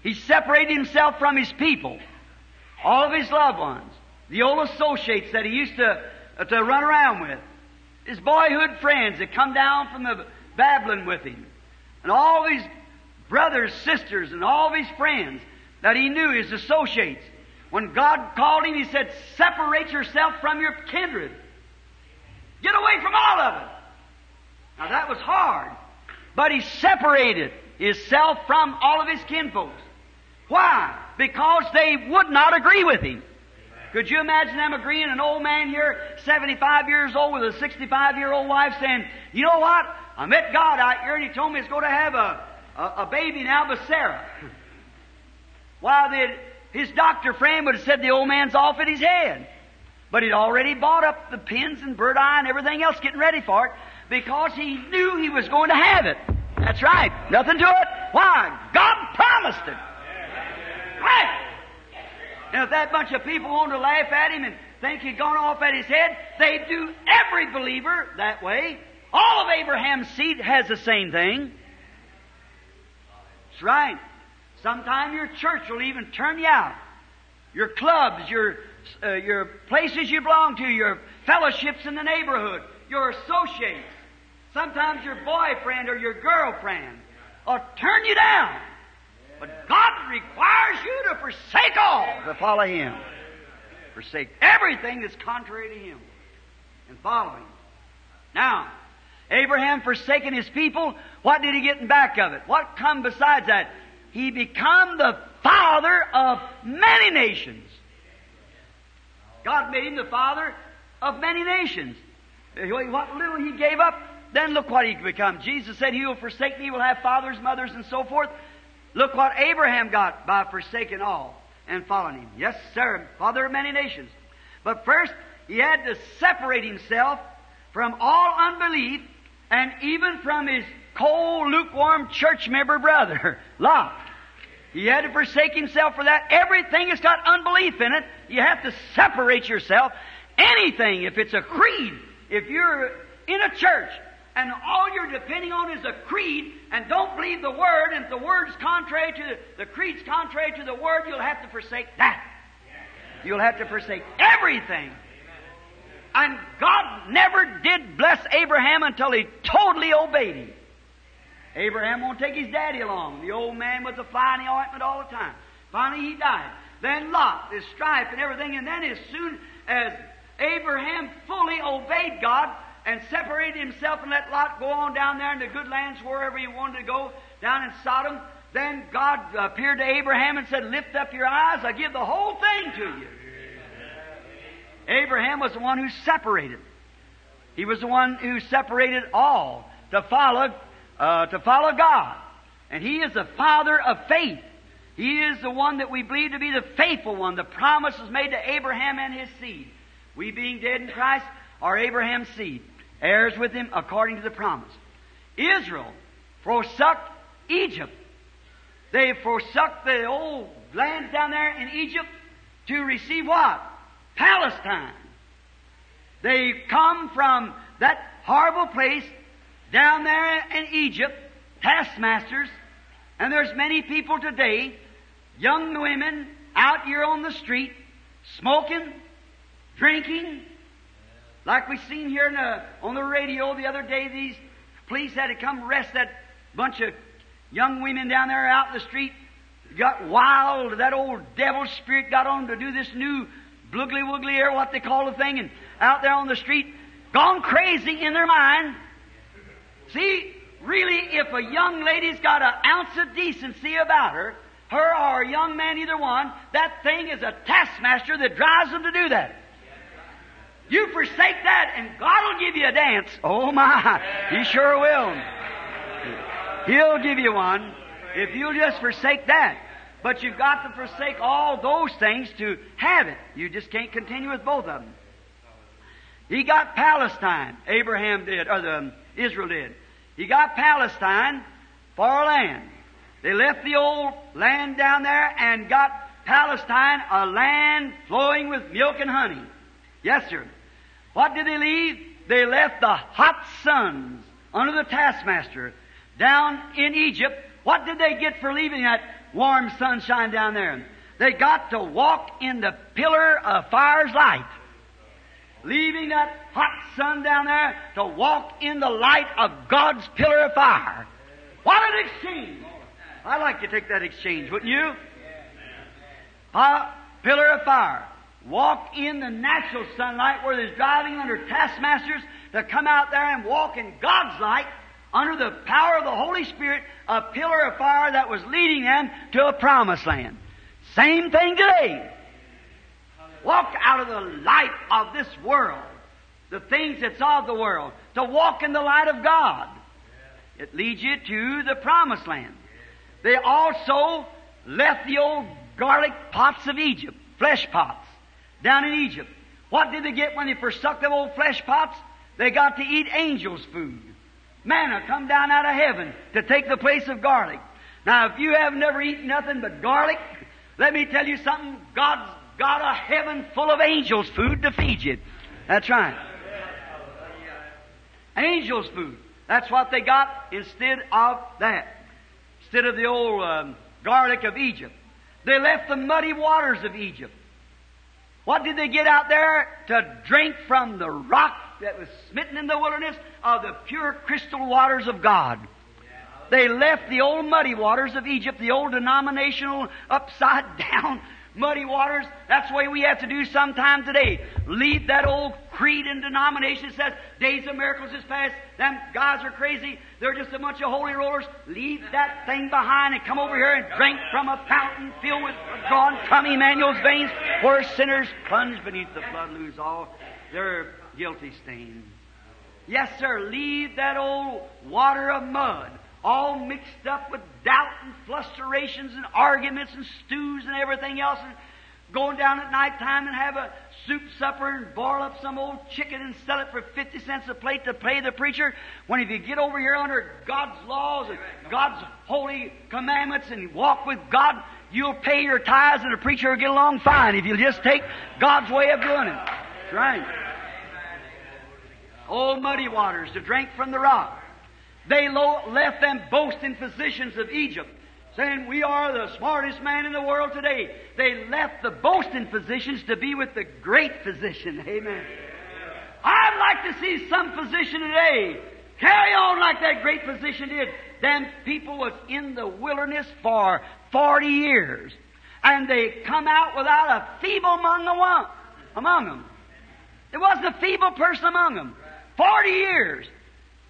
He separated himself from his people, all of his loved ones, the old associates that he used to, to run around with, his boyhood friends that come down from the Babylon with him, and all his brothers, sisters, and all his friends that he knew, his associates. When God called him, he said, Separate yourself from your kindred. Get away from all of it. Now that was hard. But he separated himself from all of his kinfolks. Why? Because they would not agree with him. Could you imagine them agreeing? An old man here, 75 years old, with a 65 year old wife saying, You know what? I met God out here and he told me he's going to have a, a, a baby now with Sarah. While the, his doctor friend would have said the old man's off at his head. But he'd already bought up the pins and bird eye and everything else getting ready for it because he knew he was going to have it. That's right. Nothing to it. Why? God promised it. Right. And if that bunch of people want to laugh at him and think he'd gone off at his head, they do every believer that way. All of Abraham's seed has the same thing. That's right. Sometime your church will even turn you out. Your clubs, your, uh, your places you belong to, your fellowships in the neighborhood, your associates. Sometimes your boyfriend or your girlfriend will turn you down. But God requires you to forsake all to follow Him. Forsake everything that's contrary to Him and follow Him. Now, Abraham forsaking his people, what did he get in back of it? What come besides that? He become the father of many nations. God made him the father of many nations. What little he gave up, then look what he become. Jesus said, He will forsake me, will have fathers, mothers, and so forth. Look what Abraham got by forsaking all and following him. Yes, sir, father of many nations. But first, he had to separate himself from all unbelief and even from his cold, lukewarm church member brother, Lot. He had to forsake himself for that. Everything that's got unbelief in it, you have to separate yourself. Anything, if it's a creed, if you're in a church and all you're depending on is a creed and don't believe the word, and if the word's contrary to the, the creed's contrary to the word, you'll have to forsake that. You'll have to forsake everything. And God never did bless Abraham until he totally obeyed him. Abraham won't take his daddy along. The old man was a fly in the ointment all the time. Finally, he died. then Lot, his strife and everything, and then as soon as Abraham fully obeyed God and separated himself and let Lot go on down there in the good lands wherever he wanted to go, down in Sodom, then God appeared to Abraham and said, Lift up your eyes, I give the whole thing to you. Abraham was the one who separated. He was the one who separated all to follow, uh, to follow God. And he is the father of faith. He is the one that we believe to be the faithful one. The promise was made to Abraham and his seed. We being dead in Christ are Abraham's seed, heirs with him according to the promise. Israel forsook Egypt. They forsook the old lands down there in Egypt to receive what? Palestine. They come from that horrible place down there in Egypt, taskmasters, and there's many people today, young women out here on the street, smoking, drinking, like we seen here on the radio the other day, these police had to come arrest that bunch of young women down there out in the street. Got wild. That old devil spirit got on to do this new bloogly woogly or what they call the thing, and out there on the street, gone crazy in their mind. See, really, if a young lady's got an ounce of decency about her, her or a young man, either one, that thing is a taskmaster that drives them to do that. You forsake that, and God will give you a dance. Oh my, He sure will. He'll give you one if you'll just forsake that. But you've got to forsake all those things to have it. You just can't continue with both of them. He got Palestine. Abraham did, or the, um, Israel did. He got Palestine for land. They left the old land down there and got Palestine, a land flowing with milk and honey. Yes, sir. What did they leave? They left the hot suns under the taskmaster down in Egypt. What did they get for leaving that warm sunshine down there. They got to walk in the pillar of fire's light. Leaving that hot sun down there to walk in the light of God's pillar of fire. What an exchange! I'd like to take that exchange, wouldn't you? A pillar of fire. Walk in the natural sunlight where there's driving under taskmasters to come out there and walk in God's light under the power of the Holy Spirit, a pillar of fire that was leading them to a promised land. Same thing today. Walk out of the light of this world, the things that's of the world, to walk in the light of God. It leads you to the promised land. They also left the old garlic pots of Egypt, flesh pots, down in Egypt. What did they get when they forsook them old flesh pots? They got to eat angels' food manna come down out of heaven to take the place of garlic. Now, if you have never eaten nothing but garlic, let me tell you something. God's got a heaven full of angels' food to feed you. That's right. Angels' food. That's what they got instead of that. Instead of the old um, garlic of Egypt. They left the muddy waters of Egypt. What did they get out there to drink from the rock that was smitten in the wilderness of the pure crystal waters of God. They left the old muddy waters of Egypt, the old denominational upside down muddy waters. That's the way we have to do sometime today. Leave that old creed and denomination that says days of miracles is past. Them guys are crazy. They're just a bunch of holy rollers. Leave that thing behind and come over here and drink from a fountain filled with drawn from Emmanuel's veins where sinners plunge beneath the flood lose all their guilty stain. Yes, sir, leave that old water of mud, all mixed up with doubt and flusterations and arguments and stews and everything else, and going down at night time and have a soup supper and boil up some old chicken and sell it for 50 cents a plate to pay the preacher. When if you get over here under God's laws and God's holy commandments and walk with God, you'll pay your tithes and the preacher will get along fine if you'll just take God's way of doing it. That's right old oh, muddy waters to drink from the rock. They lo- left them boasting physicians of Egypt, saying, We are the smartest man in the world today. They left the boasting physicians to be with the great physician. Amen. I'd like to see some physician today carry on like that great physician did. Them people was in the wilderness for 40 years. and they come out without a feeble among, the one, among them. There wasn't a feeble person among them. Forty years.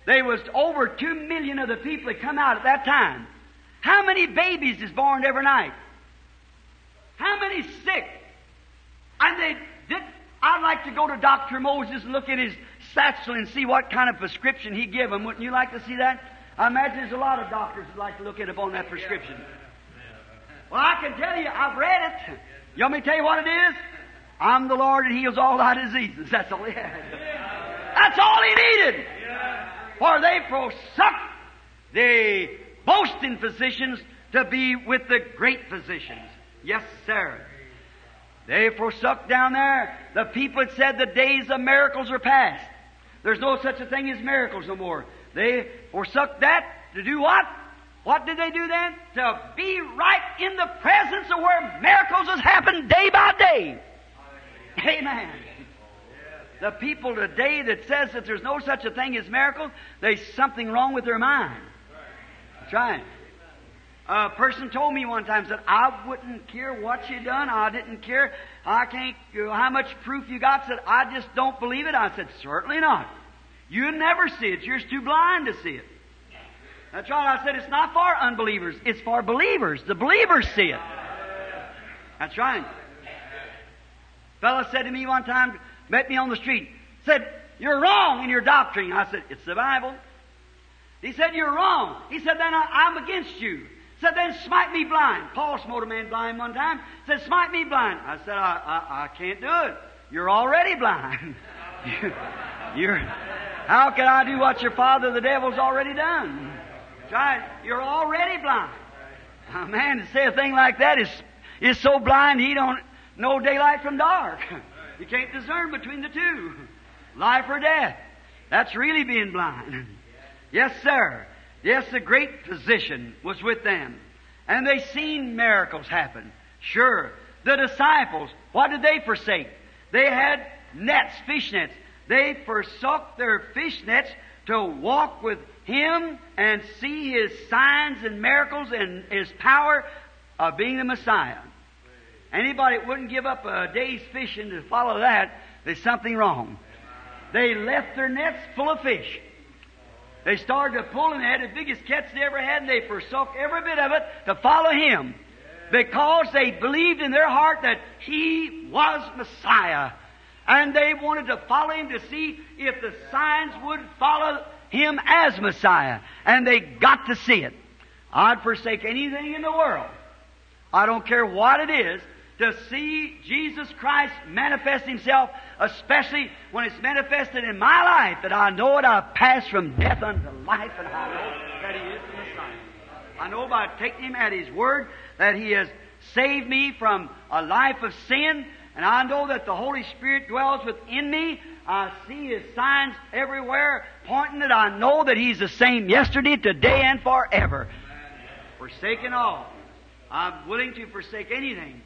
There was over two million of the people that come out at that time. How many babies is born every night? How many sick? And they did. I'd like to go to Dr. Moses and look at his satchel and see what kind of prescription he give them. Wouldn't you like to see that? I imagine there's a lot of doctors would like to look at upon that prescription. Well, I can tell you, I've read it. You want me to tell you what it is? I'm the Lord that heals all thy diseases. That's all he had. That's all he needed. For they forsook the boasting physicians to be with the great physicians. Yes, sir. They forsook down there. The people had said the days of miracles are past. There's no such a thing as miracles no more. They forsook that to do what? What did they do then? To be right in the presence of where miracles has happened day by day. Amen. The people today that says that there's no such a thing as miracles, there's something wrong with their mind. Right. A person told me one time said, "I wouldn't care what you done. I didn't care. I can't. How much proof you got?" Said, "I just don't believe it." I said, "Certainly not. You never see it. You're too blind to see it." That's right. I said, "It's not for unbelievers. It's for believers. The believers see it." That's right. Fellow said to me one time, met me on the street, said, "You're wrong in your doctrine." I said, "It's the Bible." He said, You're wrong. He said, Then I, am against you. Said, Then smite me blind. Paul smote a man blind one time. Said, Smite me blind. I said, I, I, I can't do it. You're already blind. You're, how can I do what your father, the devil's already done? You're already blind. A man to say a thing like that is, is so blind he don't know daylight from dark. You can't discern between the two. Life or death. That's really being blind. Yes, sir. Yes, the great physician was with them. And they seen miracles happen. Sure. The disciples, what did they forsake? They had nets, fish nets. They forsook their fish nets to walk with Him and see His signs and miracles and His power of being the Messiah. Anybody that wouldn't give up a day's fishing to follow that, there's something wrong. They left their nets full of fish. They started to pull and they had the biggest catch they ever had and they forsook every bit of it to follow Him. Because they believed in their heart that He was Messiah. And they wanted to follow Him to see if the signs would follow Him as Messiah. And they got to see it. I'd forsake anything in the world. I don't care what it is to see Jesus Christ manifest Himself, especially when it's manifested in my life, that I know it, I've passed from death unto life, and I know that He is the Messiah. I know by taking Him at His word that He has saved me from a life of sin, and I know that the Holy Spirit dwells within me. I see His signs everywhere pointing that I know that He's the same yesterday, today, and forever. Forsaken all. I'm willing to forsake anything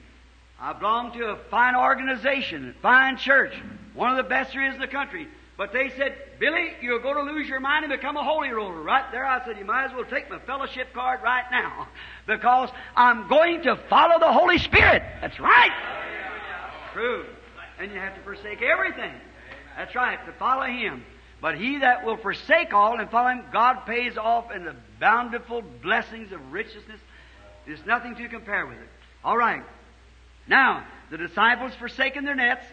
I belong to a fine organization, a fine church, one of the best there is in the country. But they said, Billy, you're going to lose your mind and become a holy roller. Right there, I said, you might as well take my fellowship card right now because I'm going to follow the Holy Spirit. That's right. True. And you have to forsake everything. That's right, to follow Him. But he that will forsake all and follow Him, God pays off in the bountiful blessings of richness. There's nothing to compare with it. All right. Now, the disciples forsaken their nets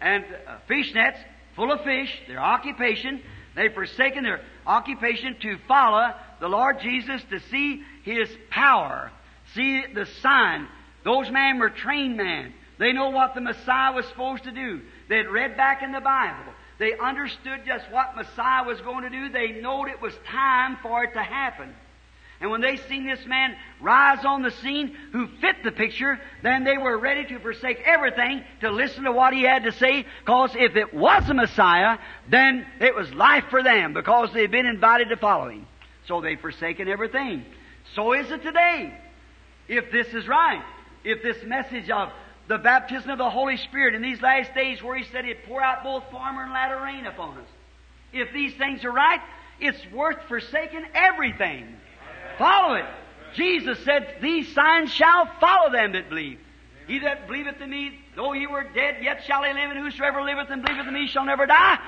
and uh, fish nets full of fish, their occupation. They've forsaken their occupation to follow the Lord Jesus to see His power, see the sign. Those men were trained men. They know what the Messiah was supposed to do. They'd read back in the Bible. They understood just what Messiah was going to do. They knowed it was time for it to happen. And when they seen this man rise on the scene who fit the picture, then they were ready to forsake everything to listen to what he had to say, because if it was the Messiah, then it was life for them, because they'd been invited to follow him. So they've forsaken everything. So is it today. If this is right, if this message of the baptism of the Holy Spirit in these last days where he said he'd pour out both former and latter rain upon us, if these things are right, it's worth forsaking everything. Follow it. Jesus said, These signs shall follow them that believe. He that believeth in me, though he were dead, yet shall he live, and whosoever liveth and believeth in me shall never die.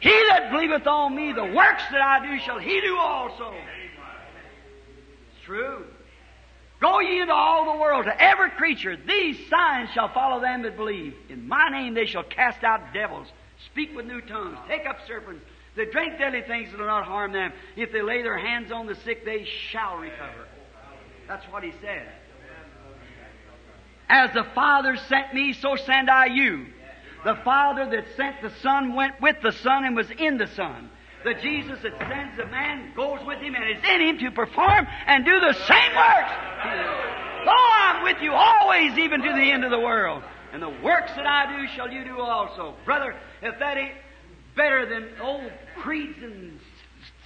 He that believeth on me, the works that I do shall he do also. It's true. Go ye into all the world, to every creature. These signs shall follow them that believe. In my name they shall cast out devils, speak with new tongues, take up serpents. They drink deadly things that will not harm them. If they lay their hands on the sick, they shall recover. That's what he said. As the Father sent me, so send I you. The Father that sent the Son went with the Son and was in the Son. The Jesus that sends the man goes with him and is in him to perform and do the same works. Lo, I'm with you always, even to the end of the world. And the works that I do shall you do also. Brother, if that ain't better than old creeds and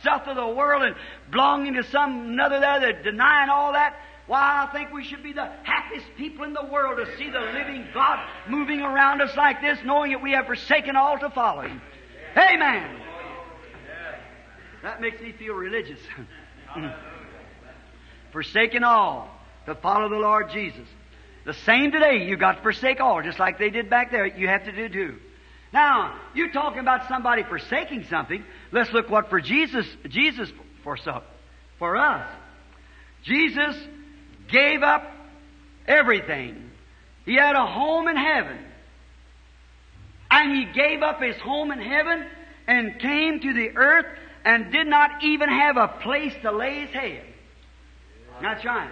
stuff of the world and belonging to some another there that denying all that, why, I think we should be the happiest people in the world to see the living God moving around us like this, knowing that we have forsaken all to follow Him. Amen. That makes me feel religious. forsaken all to follow the Lord Jesus. The same today, you got to forsake all, just like they did back there. You have to do too. Now, you're talking about somebody forsaking something. Let's look what for Jesus, Jesus forsook. For us. Jesus gave up everything. He had a home in heaven. And he gave up his home in heaven and came to the earth and did not even have a place to lay his head. That's right.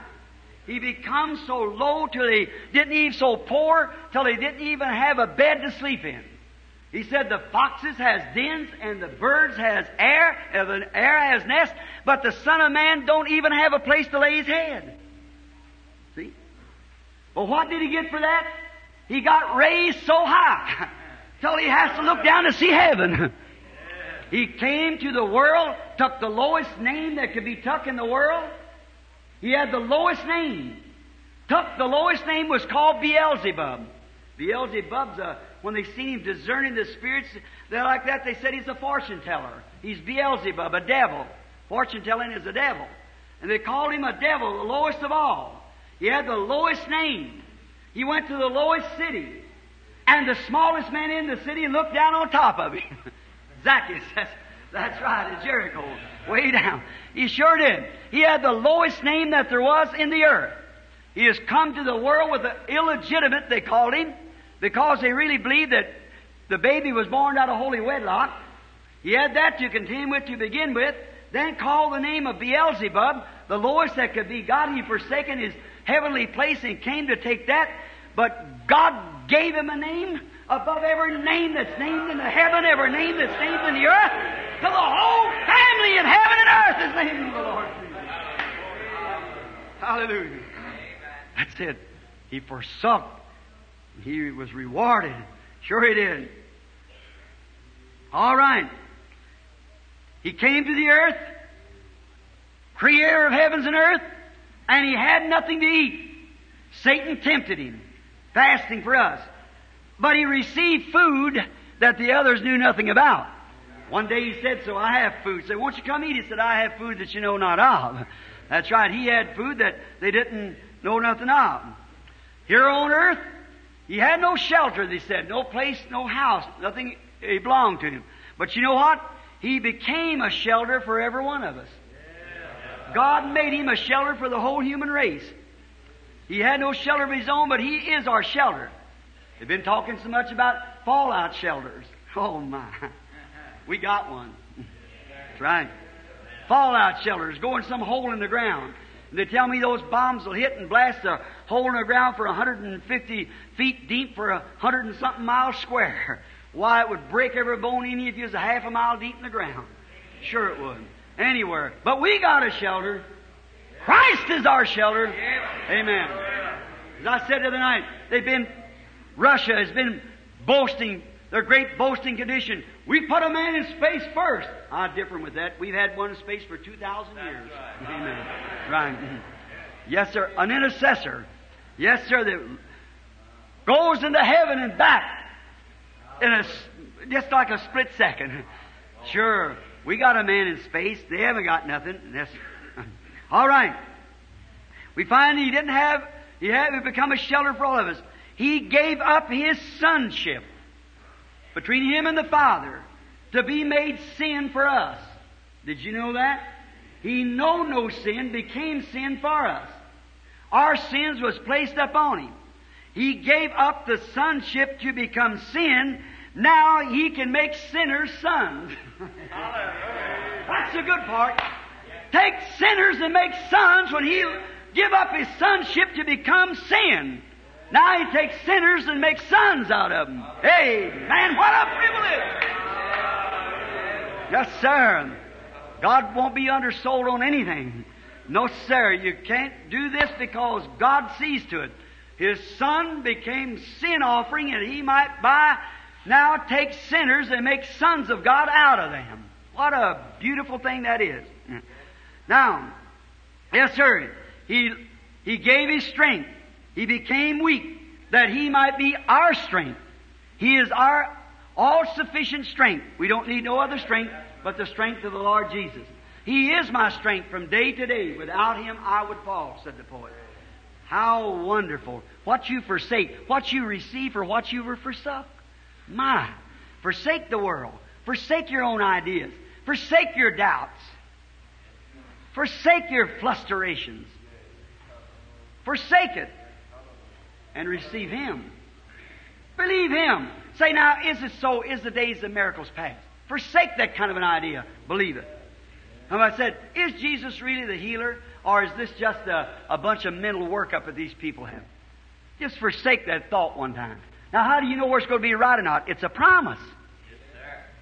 He becomes so low till he didn't even so poor till he didn't even have a bed to sleep in. He said the foxes has dens and the birds has air, and the air has nests, but the Son of Man don't even have a place to lay his head. See? Well, what did he get for that? He got raised so high till he has to look down to see heaven. He came to the world, took the lowest name that could be took in the world. He had the lowest name. Took the lowest name was called Beelzebub. Beelzebub's a when they seen him discerning the spirits, they like that, they said he's a fortune teller. He's Beelzebub, a devil. Fortune telling is a devil. And they called him a devil, the lowest of all. He had the lowest name. He went to the lowest city. And the smallest man in the city looked down on top of him. Zacchaeus, that's, that's right, at Jericho, way down. He sure did. He had the lowest name that there was in the earth. He has come to the world with an illegitimate, they called him, because they really believed that the baby was born out of holy wedlock. He had that to contend with to begin with, then called the name of Beelzebub, the lowest that could be God. He forsaken his heavenly place and came to take that, but God gave him a name above every name that's named in the heaven, every name that's named in the earth, till the whole family in heaven and earth is named the Lord. Hallelujah. That's it. He forsook he was rewarded. Sure he did. All right. He came to the earth, creator of heavens and earth, and he had nothing to eat. Satan tempted him, fasting for us. But he received food that the others knew nothing about. One day he said, So I have food. Said, won't you come eat? He said, I have food that you know not of. That's right. He had food that they didn't know nothing of. Here on earth, he had no shelter, they said, no place, no house, nothing he belonged to him. But you know what? He became a shelter for every one of us. God made him a shelter for the whole human race. He had no shelter of his own, but he is our shelter. They've been talking so much about fallout shelters. Oh my. We got one. That's right. Fallout shelters, go in some hole in the ground. And they tell me those bombs will hit and blast a hole in the ground for 150 feet deep for a hundred and something miles square. Why, it would break every bone in you if you was a half a mile deep in the ground. Sure it would. Anywhere. But we got a shelter. Christ is our shelter. Amen. As I said the other night, they've been, Russia has been boasting their great boasting condition. We put a man in space first. Ah, different with that. We've had one in space for 2,000 years. Right. Amen. Right. Yes, sir. An intercessor. Yes, sir. That goes into heaven and back in a, just like a split second. Sure. We got a man in space. They haven't got nothing. That's, all right. We find he didn't have, he had to become a shelter for all of us. He gave up His sonship between Him and the Father to be made sin for us. Did you know that? He know no sin, became sin for us. Our sins was placed upon Him. He gave up the sonship to become sin. Now He can make sinners sons. That's the good part. Take sinners and make sons when He give up His sonship to become sin. Now He takes sinners and makes sons out of them. Hey, man, what a privilege! Yes, sir. God won't be undersold on anything. No, sir. You can't do this because God sees to it. His Son became sin offering and He might by now take sinners and make sons of God out of them. What a beautiful thing that is. Now, yes, sir. He, he gave His strength. He became weak that He might be our strength. He is our all sufficient strength. We don't need no other strength but the strength of the Lord Jesus. He is my strength from day to day. Without Him I would fall, said the poet. How wonderful. What you forsake, what you receive for what you were forsook. My. Forsake the world. Forsake your own ideas. Forsake your doubts. Forsake your flusterations. Forsake it. And receive Him. Believe Him. Say now, is it so? Is the days of miracles past? Forsake that kind of an idea. Believe it. And I said, is Jesus really the healer? Or is this just a, a bunch of mental workup that these people have? Just forsake that thought one time. Now, how do you know where it's going to be right or not? It's a promise. Yes.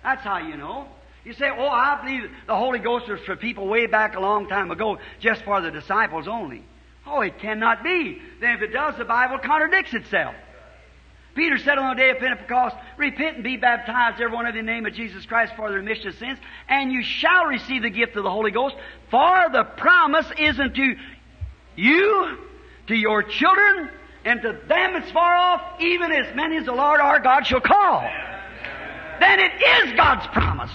That's how you know. You say, oh, I believe the Holy Ghost was for people way back a long time ago, just for the disciples only. Oh, it cannot be. Then if it does, the Bible contradicts itself. Peter said on the day of Pentecost, Repent and be baptized, every one of in the name of Jesus Christ for the remission of sins, and you shall receive the gift of the Holy Ghost, for the promise is unto you, to your children, and to them that's far off, even as many as the Lord our God shall call. Then it is God's promise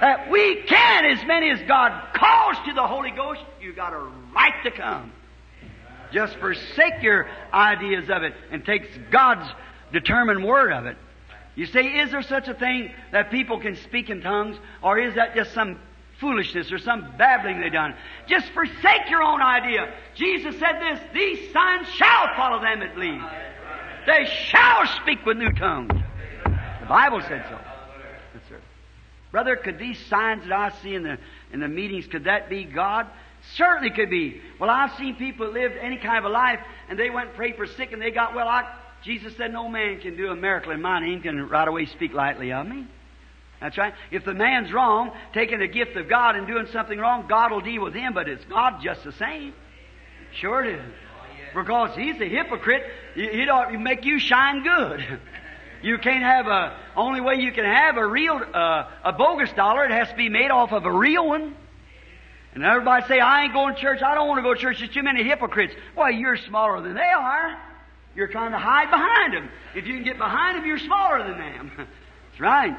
that we can, as many as God calls to the Holy Ghost, you got a right to come. Just forsake your ideas of it and take God's determined word of it. You say, is there such a thing that people can speak in tongues, or is that just some foolishness or some babbling they done? Just forsake your own idea. Jesus said this, these signs shall follow them that believe. They shall speak with new tongues. The Bible said so. Yes. Brother, could these signs that I see in the, in the meetings, could that be God? Certainly could be. Well, I've seen people that lived any kind of a life and they went and prayed for sick and they got well. I, Jesus said, No man can do a miracle in my name, can right away speak lightly of me. That's right. If the man's wrong, taking the gift of God and doing something wrong, God will deal with him, but it's God just the same. Sure it is. Because he's a hypocrite, he don't make you shine good. You can't have a, only way you can have a real, uh, a bogus dollar, it has to be made off of a real one. And everybody say, I ain't going to church. I don't want to go to church. There's too many hypocrites. Well, you're smaller than they are. You're trying to hide behind them. If you can get behind them, you're smaller than them. That's right.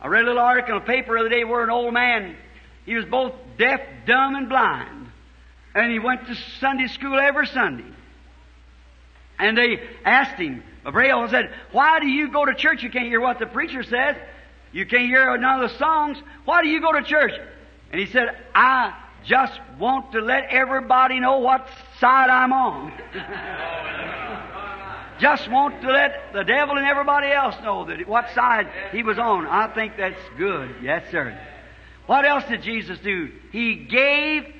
I read a little article in a paper the other day where an old man, he was both deaf, dumb, and blind. And he went to Sunday school every Sunday. And they asked him, Braille said, Why do you go to church? You can't hear what the preacher says. You can't hear none of the songs. Why do you go to church? And he said, I just want to let everybody know what side I'm on. just want to let the devil and everybody else know that what side he was on. I think that's good. Yes, sir. What else did Jesus do? He gave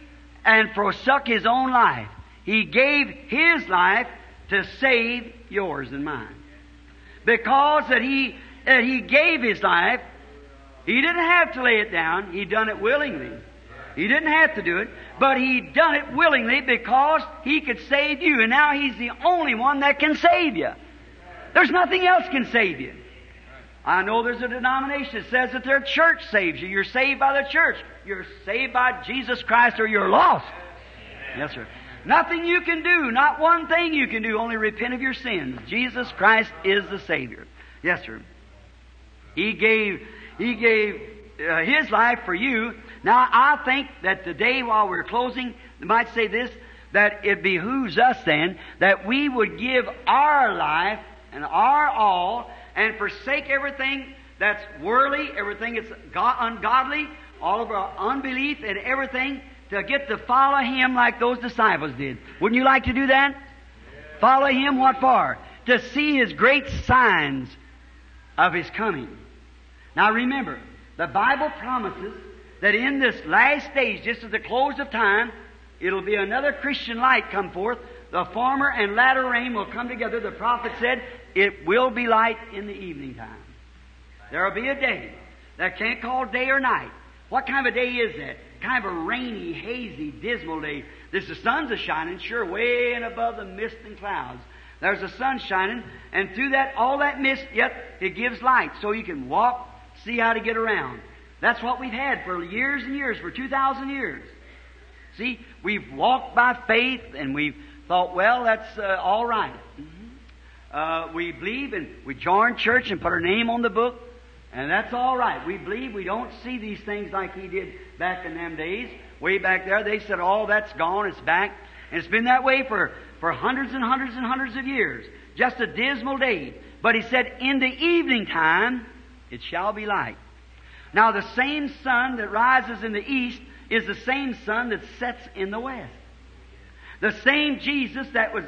and forsook his own life. He gave his life to save yours and mine. Because that he that he gave his life, he didn't have to lay it down. He done it willingly. He didn't have to do it, but he done it willingly because he could save you. And now he's the only one that can save you. There's nothing else can save you. I know there's a denomination that says that their church saves you. You're saved by the church. You're saved by Jesus Christ or you're lost. Yes, sir. Nothing you can do, not one thing you can do, only repent of your sins. Jesus Christ is the Savior. Yes, sir. He gave, He gave uh, His life for you, now, I think that today, while we're closing, might say this that it behooves us then that we would give our life and our all and forsake everything that's worldly, everything that's ungodly, all of our unbelief and everything to get to follow Him like those disciples did. Wouldn't you like to do that? Follow Him what for? To see His great signs of His coming. Now remember, the Bible promises that in this last stage, just at the close of time, it'll be another Christian light come forth. The former and latter rain will come together. The prophet said, it will be light in the evening time. There'll be a day that can't call day or night. What kind of a day is that? Kind of a rainy, hazy, dismal day. This the sun's a shining, sure, way and above the mist and clouds. There's the sun shining, and through that, all that mist, yet it gives light, so you can walk, see how to get around. That's what we've had for years and years, for 2,000 years. See, we've walked by faith, and we've thought, well, that's uh, all right. Mm-hmm. Uh, we believe, and we join church and put our name on the book, and that's all right. We believe we don't see these things like he did back in them days. Way back there, they said, oh, that's gone, it's back. And it's been that way for, for hundreds and hundreds and hundreds of years. Just a dismal day. But he said, in the evening time, it shall be light. Now the same sun that rises in the east is the same sun that sets in the west. The same Jesus that was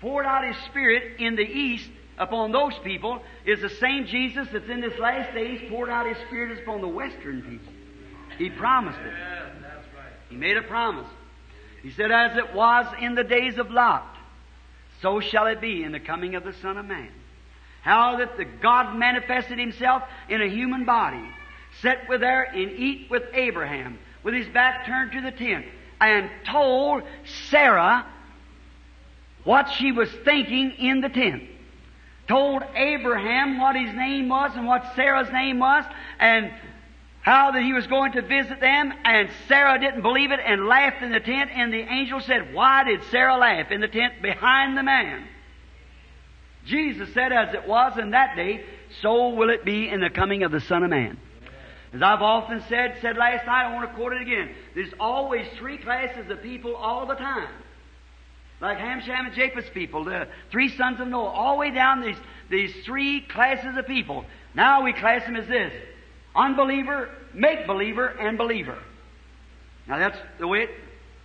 poured out his Spirit in the east upon those people is the same Jesus that's in this last days poured out his Spirit upon the western people. He promised it. He made a promise. He said, As it was in the days of Lot, so shall it be in the coming of the Son of Man. How that the God manifested himself in a human body, sat with there and eat with Abraham, with his back turned to the tent, and told Sarah what she was thinking in the tent. Told Abraham what his name was and what Sarah's name was, and how that he was going to visit them, and Sarah didn't believe it and laughed in the tent, and the angel said, Why did Sarah laugh in the tent behind the man? Jesus said, As it was in that day, so will it be in the coming of the Son of Man. As I've often said, said last night, I want to quote it again. There's always three classes of people all the time. Like Ham, Shem, and Japheth's people, the three sons of Noah, all the way down these, these three classes of people. Now we class them as this unbeliever, make believer, and believer. Now that's the way it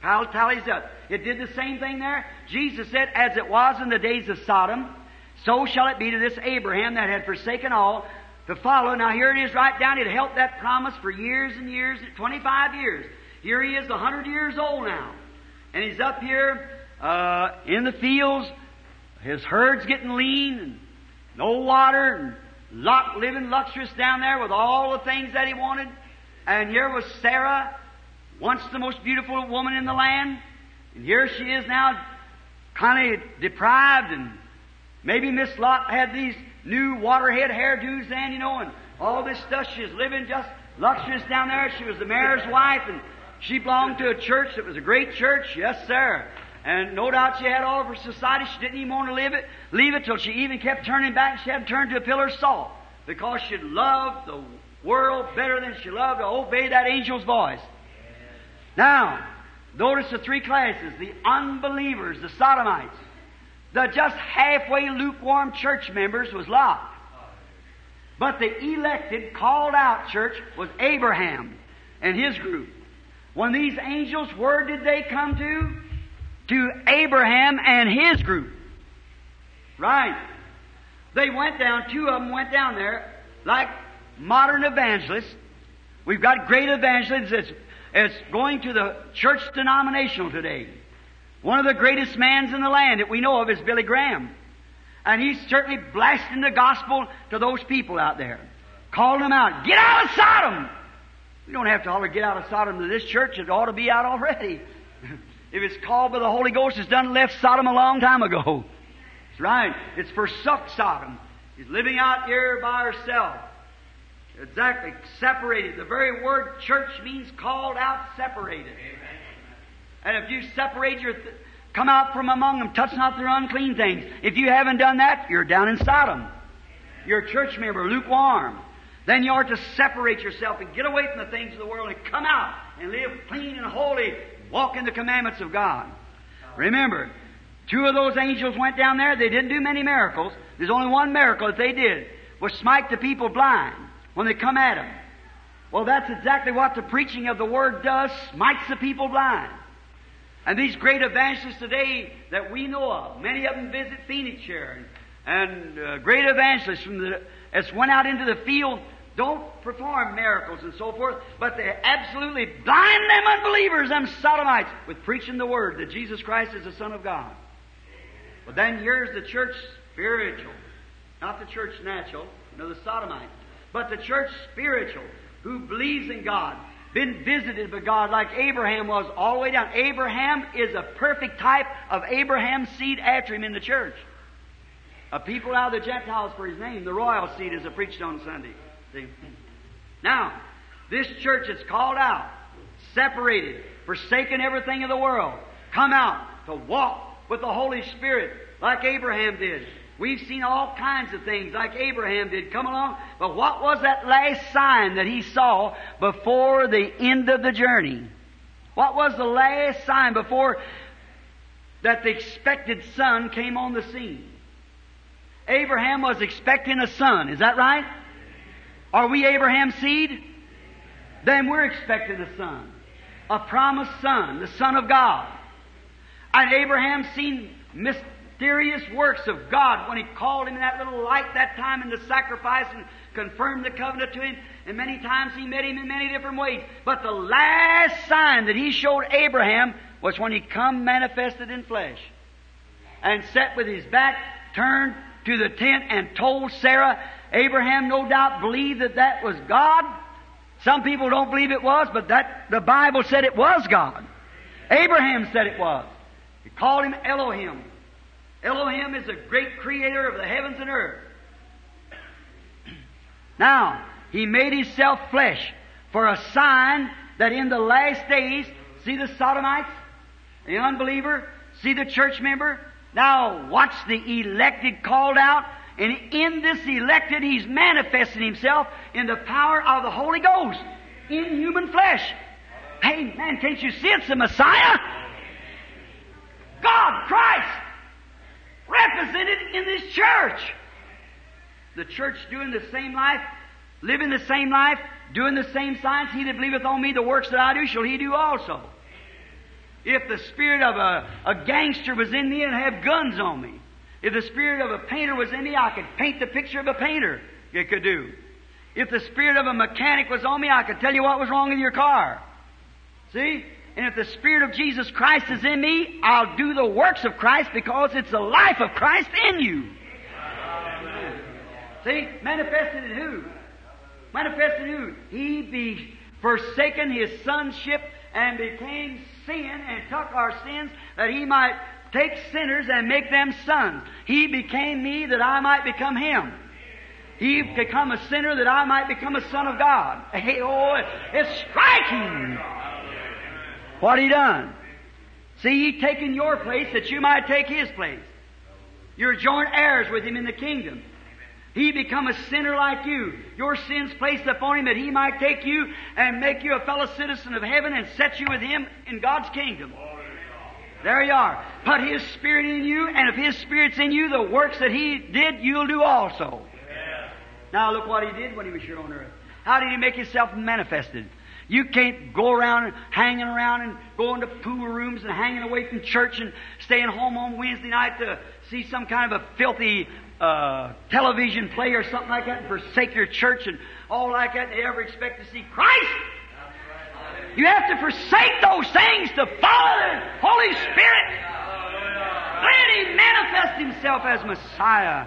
tallies up. It did the same thing there. Jesus said, As it was in the days of Sodom, so shall it be to this Abraham that had forsaken all to follow. Now here it is right down. It helped that promise for years and years, 25 years. Here he is, 100 years old now. And he's up here uh, in the fields. His herd's getting lean and no water and Lot living luxurious down there with all the things that he wanted. And here was Sarah, once the most beautiful woman in the land. And here she is now, kind of deprived. And maybe Miss Lot had these new waterhead hairdos then, you know, and all this stuff. She was living just luxurious down there. She was the mayor's wife, and she belonged to a church that was a great church. Yes, sir. And no doubt she had all of her society. She didn't even want to leave it, leave it till she even kept turning back. She had turned to a pillar of salt because she loved the world better than she loved to obey that angel's voice. Now, notice the three classes the unbelievers, the sodomites, the just halfway lukewarm church members was Lot. But the elected, called out church was Abraham and his group. When these angels, where did they come to? to Abraham and his group. Right. They went down, two of them went down there like modern evangelists. We've got great evangelists that's, that's going to the church denominational today. One of the greatest mans in the land that we know of is Billy Graham. And he's certainly blasting the gospel to those people out there. Calling them out. Get out of Sodom! We don't have to holler, get out of Sodom to this church. It ought to be out already. If it's called by the Holy Ghost, it's done left Sodom a long time ago. That's right. It's forsook Sodom. He's living out here by herself. Exactly. Separated. The very word church means called out, separated. Amen. And if you separate your, th- come out from among them, touch not their unclean things. If you haven't done that, you're down in Sodom. You're a church member, lukewarm. Then you are to separate yourself and get away from the things of the world and come out and live clean and holy walk in the commandments of God. Remember, two of those angels went down there. They didn't do many miracles. There's only one miracle that they did, was smite the people blind when they come at them. Well, that's exactly what the preaching of the Word does, smites the people blind. And these great evangelists today that we know of, many of them visit Phoenix here, and uh, great evangelists from the, that's went out into the field. Don't perform miracles and so forth, but they absolutely blind them unbelievers, them sodomites, with preaching the word that Jesus Christ is the Son of God. But then here's the church spiritual, not the church natural, know, the sodomite, but the church spiritual, who believes in God, been visited by God like Abraham was all the way down. Abraham is a perfect type of Abraham's seed after him in the church. A people out of the Gentiles for his name. The royal seed is preached on Sunday. See? Now, this church is called out, separated, forsaken everything of the world, come out to walk with the Holy Spirit like Abraham did. We've seen all kinds of things like Abraham did come along, but what was that last sign that he saw before the end of the journey? What was the last sign before that the expected son came on the scene? Abraham was expecting a son, is that right? Are we Abraham's seed? Then we're expecting a son. A promised son, the Son of God. And Abraham seen mysterious works of God when he called him in that little light that time in the sacrifice and confirmed the covenant to him. And many times he met him in many different ways. But the last sign that he showed Abraham was when he come manifested in flesh. And sat with his back turned to the tent and told Sarah, Abraham no doubt believed that that was God. Some people don't believe it was, but that the Bible said it was God. Abraham said it was. He called him Elohim. Elohim is the great creator of the heavens and earth. Now, he made himself flesh for a sign that in the last days, see the sodomites, the unbeliever, see the church member. Now watch the elected called out and in this elected, He's manifesting Himself in the power of the Holy Ghost in human flesh. Hey, man, can't you see it's the Messiah? God, Christ, represented in this church. The church doing the same life, living the same life, doing the same signs. He that believeth on me, the works that I do, shall he do also. If the spirit of a, a gangster was in me and have guns on me, if the spirit of a painter was in me, I could paint the picture of a painter. It could do. If the spirit of a mechanic was on me, I could tell you what was wrong with your car. See? And if the Spirit of Jesus Christ is in me, I'll do the works of Christ because it's the life of Christ in you. See? Manifested in who? Manifested in who? He be forsaken his sonship and became sin and took our sins that he might take sinners and make them sons. He became me that I might become him. He become a sinner that I might become a son of God. Hey, oh, it's striking what he done. See, he taken your place that you might take his place. You're joint heirs with him in the kingdom. He become a sinner like you. Your sins placed upon him that he might take you and make you a fellow citizen of heaven and set you with him in God's kingdom. There you are. Put His Spirit in you, and if His Spirit's in you, the works that He did, you'll do also. Now look what He did when He was here on earth. How did He make Himself manifested? You can't go around and hanging around and going to pool rooms and hanging away from church and staying home on Wednesday night to see some kind of a filthy uh, television play or something like that and forsake your church and all like that and ever expect to see Christ. You have to forsake those things to follow the Holy Spirit. Let Him manifest Himself as Messiah,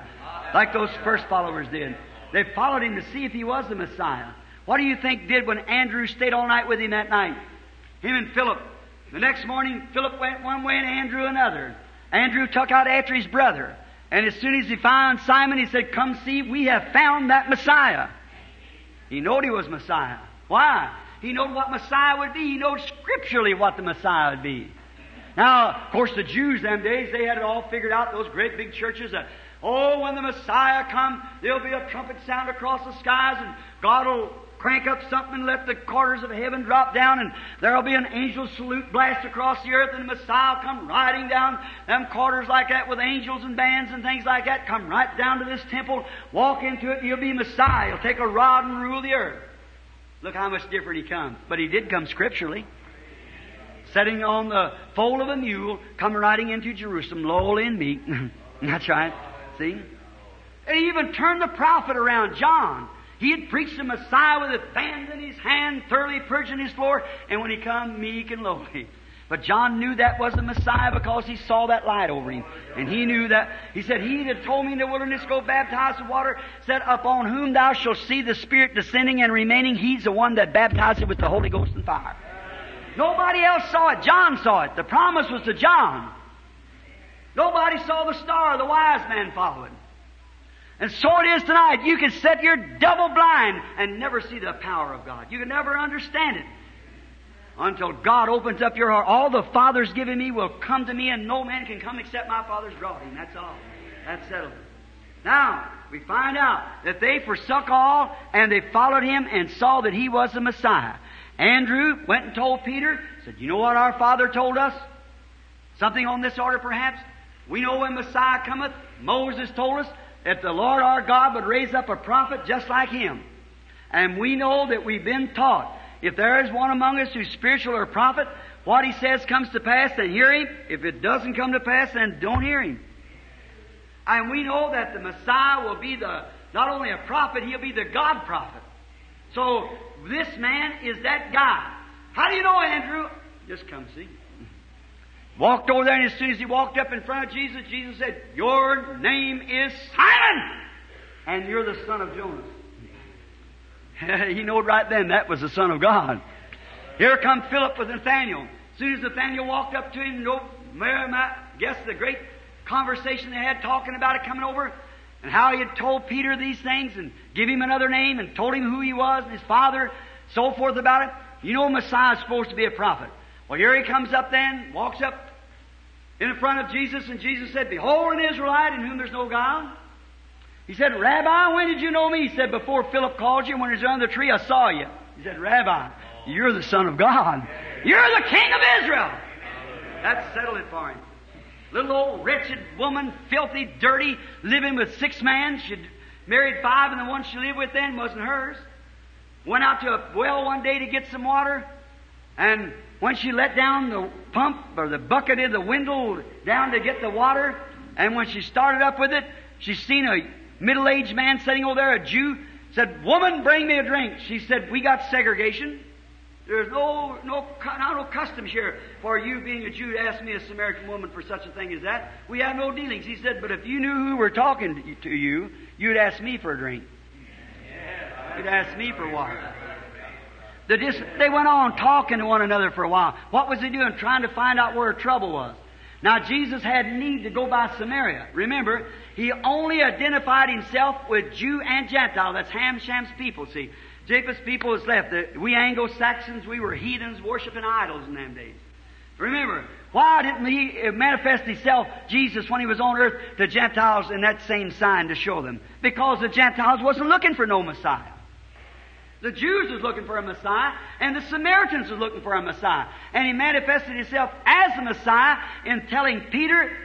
like those first followers did. They followed Him to see if He was the Messiah. What do you think did when Andrew stayed all night with Him that night? Him and Philip. The next morning, Philip went one way and Andrew another. Andrew took out after his brother. And as soon as he found Simon, he said, Come see, we have found that Messiah. He knew he was Messiah. Why? He knew what Messiah would be. He knew scripturally what the Messiah would be. Now, of course, the Jews them days, they had it all figured out, those great big churches. That, oh, when the Messiah come, there'll be a trumpet sound across the skies, and God will crank up something and let the quarters of heaven drop down, and there'll be an angel salute blast across the earth, and the Messiah come riding down them quarters like that with angels and bands and things like that, come right down to this temple, walk into it, and you'll be Messiah. He'll take a rod and rule the earth. Look how much different he comes. But he did come scripturally. Sitting on the foal of a mule, come riding into Jerusalem, lowly and meek. That's right. See? He even turned the prophet around, John. He had preached the Messiah with a fan in his hand, thoroughly purging his floor, and when he come, meek and lowly. But John knew that was the Messiah because he saw that light over him. And he knew that. He said, He that told me in the wilderness, go baptize with water, said, Upon whom thou shalt see the Spirit descending and remaining, he's the one that baptizes with the Holy Ghost and fire. Nobody else saw it. John saw it. The promise was to John. Nobody saw the star, the wise man following. And so it is tonight. You can set your double blind and never see the power of God. You can never understand it. Until God opens up your heart. All the Father's given me will come to me, and no man can come except my Father's brought him. That's all. That's settled. Now, we find out that they forsook all and they followed him and saw that he was the Messiah. Andrew went and told Peter, said, You know what our Father told us? Something on this order, perhaps? We know when Messiah cometh, Moses told us that the Lord our God would raise up a prophet just like him. And we know that we've been taught if there is one among us who's spiritual or prophet, what he says comes to pass, then hear him. If it doesn't come to pass, then don't hear him. And we know that the Messiah will be the, not only a prophet, he'll be the God prophet. So this man is that guy. How do you know, Andrew? Just come see. Walked over there, and as soon as he walked up in front of Jesus, Jesus said, Your name is Simon, and you're the son of Jonas. he knew right then that was the Son of God. Here come Philip with Nathaniel. As soon as Nathaniel walked up to him, no, Mary, I guess the great conversation they had talking about it coming over, and how he had told Peter these things and give him another name and told him who he was and his father, so forth about it. You know Messiah is supposed to be a prophet. Well, here he comes up then, walks up in front of Jesus, and Jesus said, Behold an Israelite in whom there's no guile. He said, Rabbi, when did you know me? He said, Before Philip called you, when he was under the tree, I saw you. He said, Rabbi, you're the Son of God. You're the King of Israel. That settled it for him. Little old wretched woman, filthy, dirty, living with six men. She'd married five, and the one she lived with then wasn't hers. Went out to a well one day to get some water, and when she let down the pump or the bucket in the window down to get the water, and when she started up with it, she seen a middle-aged man sitting over there, a Jew, said, Woman, bring me a drink. She said, We got segregation. There's no, no, no customs here for you being a Jew to ask me, a Samaritan woman, for such a thing as that. We have no dealings. He said, but if you knew who were talking to you, you'd ask me for a drink. You'd ask me for water. The just, they went on talking to one another for a while. What was he doing? Trying to find out where trouble was. Now, Jesus had need to go by Samaria. Remember, he only identified himself with Jew and Gentile. That's Ham, Shem's people, see. Japheth's people is left. We Anglo-Saxons, we were heathens worshiping idols in them days. Remember, why didn't he uh, manifest himself, Jesus, when he was on earth, to Gentiles in that same sign to show them? Because the Gentiles wasn't looking for no Messiah. The Jews was looking for a Messiah, and the Samaritans was looking for a Messiah. And he manifested himself as the Messiah in telling Peter,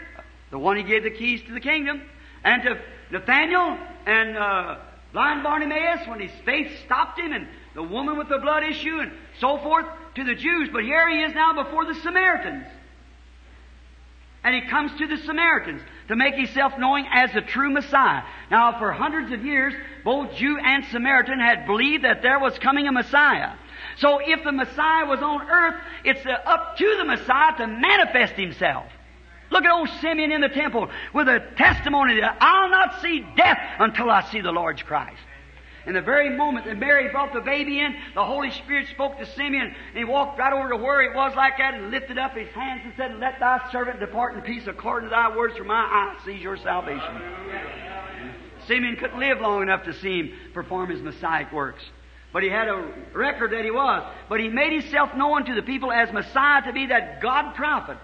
the one he gave the keys to the kingdom, and to Nathaniel and uh, blind Bartimaeus when his faith stopped him, and the woman with the blood issue, and so forth to the Jews. But here he is now before the Samaritans. And he comes to the Samaritans to make himself known as the true Messiah. Now, for hundreds of years, both Jew and Samaritan had believed that there was coming a Messiah. So if the Messiah was on earth, it's uh, up to the Messiah to manifest himself. Look at old Simeon in the temple with a testimony that I'll not see death until I see the Lord's Christ. In the very moment that Mary brought the baby in, the Holy Spirit spoke to Simeon, and he walked right over to where he was like that and lifted up his hands and said, Let thy servant depart in peace according to thy words, for my eye sees your salvation. Simeon couldn't live long enough to see him perform his messiah works. But he had a record that he was. But he made himself known to the people as Messiah to be that God prophet.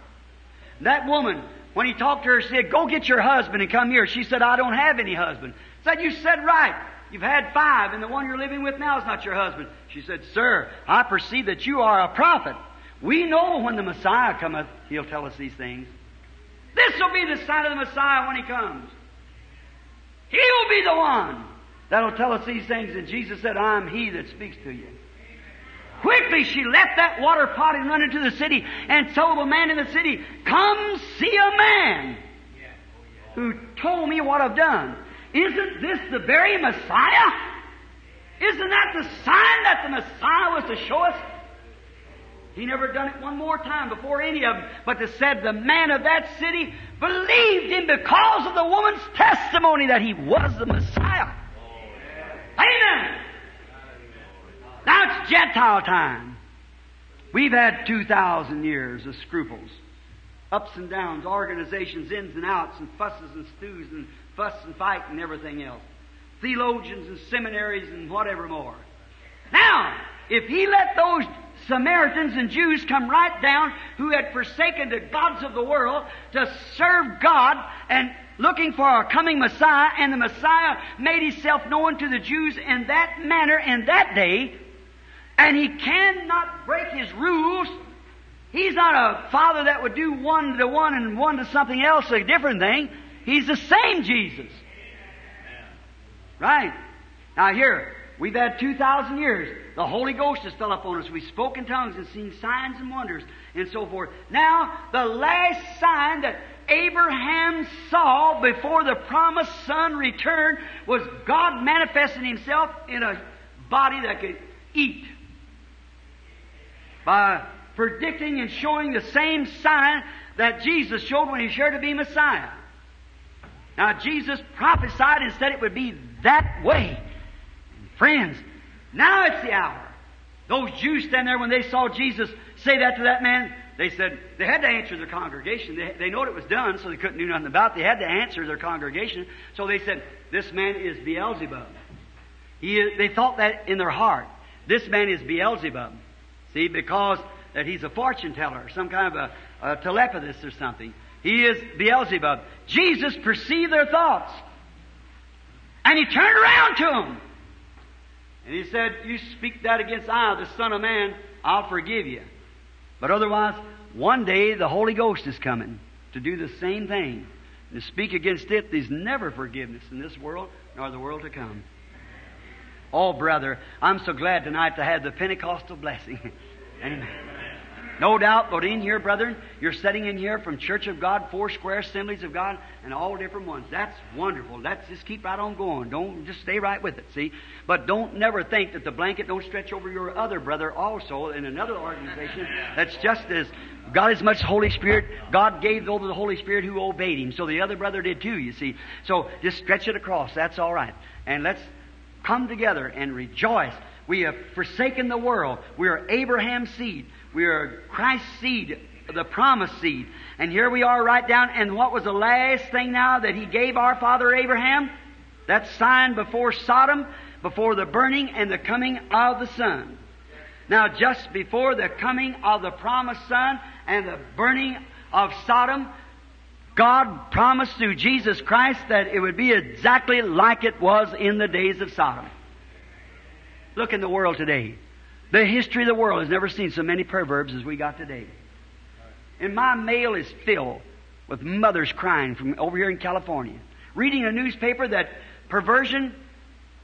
That woman, when he talked to her, said, Go get your husband and come here. She said, I don't have any husband. Said, You said right. You've had five, and the one you're living with now is not your husband. She said, Sir, I perceive that you are a prophet. We know when the Messiah cometh, he'll tell us these things. This will be the sign of the Messiah when he comes. He'll be the one that'll tell us these things. And Jesus said, I'm he that speaks to you. Quickly she left that water pot and run into the city and told the man in the city, Come see a man who told me what I've done. Isn't this the very Messiah? Isn't that the sign that the Messiah was to show us? He never done it one more time before any of them, but to said the man of that city believed him because of the woman's testimony that he was the Messiah. Amen. Now it's Gentile time. We've had 2,000 years of scruples, ups and downs, organizations, ins and outs, and fusses and stews, and fuss and fight, and everything else. Theologians and seminaries and whatever more. Now, if he let those Samaritans and Jews come right down who had forsaken the gods of the world to serve God and looking for a coming Messiah, and the Messiah made himself known to the Jews in that manner in that day, and he cannot break his rules. He's not a father that would do one to one and one to something else, a different thing. He's the same Jesus. Right. Now here, we've had 2,000 years. The Holy Ghost has fell upon us. We spoke in tongues and seen signs and wonders and so forth. Now, the last sign that Abraham saw before the promised son returned was God manifesting himself in a body that could eat by predicting and showing the same sign that Jesus showed when he shared to be Messiah. Now, Jesus prophesied and said it would be that way. Friends, now it's the hour. Those Jews stand there when they saw Jesus say that to that man, they said they had to answer their congregation. They, they know it was done, so they couldn't do nothing about it. They had to answer their congregation. So they said, This man is Beelzebub. He they thought that in their heart. This man is Beelzebub. See, because that he's a fortune teller, some kind of a, a telepathist or something. He is Beelzebub. Jesus perceived their thoughts. And he turned around to them. And he said, You speak that against I, the Son of Man, I'll forgive you. But otherwise, one day the Holy Ghost is coming to do the same thing. And to speak against it, there's never forgiveness in this world nor the world to come. Oh, brother, I'm so glad tonight to have the Pentecostal blessing. Amen. No doubt, but in here, brethren, you're sitting in here from Church of God, four square assemblies of God, and all different ones. That's wonderful. That's just keep right on going. Don't just stay right with it, see? But don't never think that the blanket don't stretch over your other brother also in another organization that's just as God as much Holy Spirit. God gave over the Holy Spirit who obeyed him. So the other brother did too, you see. So just stretch it across. That's all right. And let's come together and rejoice. We have forsaken the world. We are Abraham's seed. We are Christ's seed, the promised seed. And here we are right down. And what was the last thing now that he gave our father Abraham? That sign before Sodom, before the burning and the coming of the Son. Now, just before the coming of the promised Son and the burning of Sodom, God promised through Jesus Christ that it would be exactly like it was in the days of Sodom. Look in the world today. The history of the world has never seen so many perverbs as we got today. And my mail is filled with mothers crying from over here in California. Reading a newspaper that perversion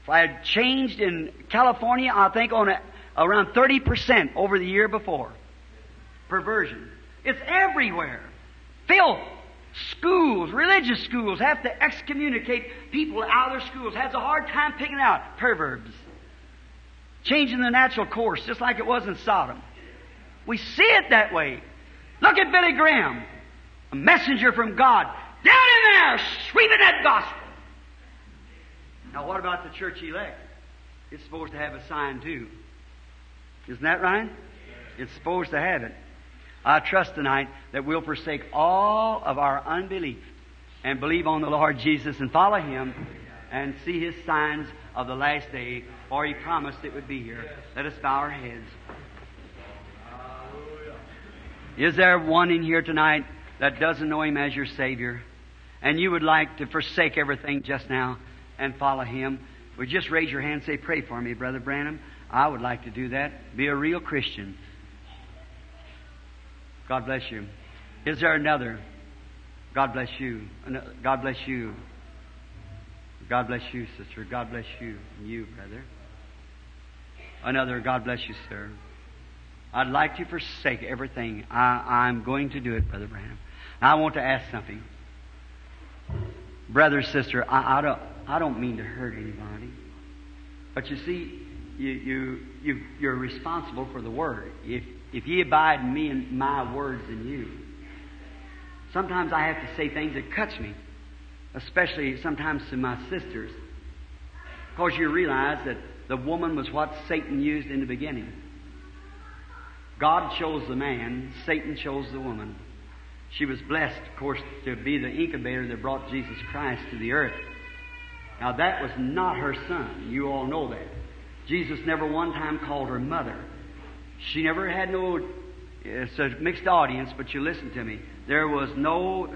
had changed in California, I think, on a, around 30% over the year before. Perversion. It's everywhere. Filth. Schools, religious schools, have to excommunicate people out of their schools. Has a hard time picking out perverbs changing the natural course, just like it was in Sodom. We see it that way. Look at Billy Graham, a messenger from God, down in there, sweeping that gospel. Now, what about the church elect? It's supposed to have a sign too. Isn't that right? It's supposed to have it. I trust tonight that we'll forsake all of our unbelief and believe on the Lord Jesus and follow Him and see His signs of the last day, for He promised it would be here. Let us bow our heads. Is there one in here tonight that doesn't know Him as your Savior? And you would like to forsake everything just now and follow Him? Would just raise your hand and say, Pray for me, Brother Branham? I would like to do that. Be a real Christian. God bless you. Is there another? God bless you. God bless you. God bless you, sister. God bless you. And you, brother. Another, God bless you, sir. I'd like to forsake everything. I, I'm going to do it, Brother Branham. I want to ask something. Brother, sister, I, I, don't, I don't mean to hurt anybody. But you see, you, you, you, you're responsible for the Word. If, if ye abide in me and my words in you, sometimes I have to say things that cuts me, especially sometimes to my sisters. Because you realize that the woman was what Satan used in the beginning. God chose the man, Satan chose the woman. She was blessed, of course, to be the incubator that brought Jesus Christ to the earth. Now, that was not her son. You all know that. Jesus never one time called her mother. She never had no, it's a mixed audience, but you listen to me. There was no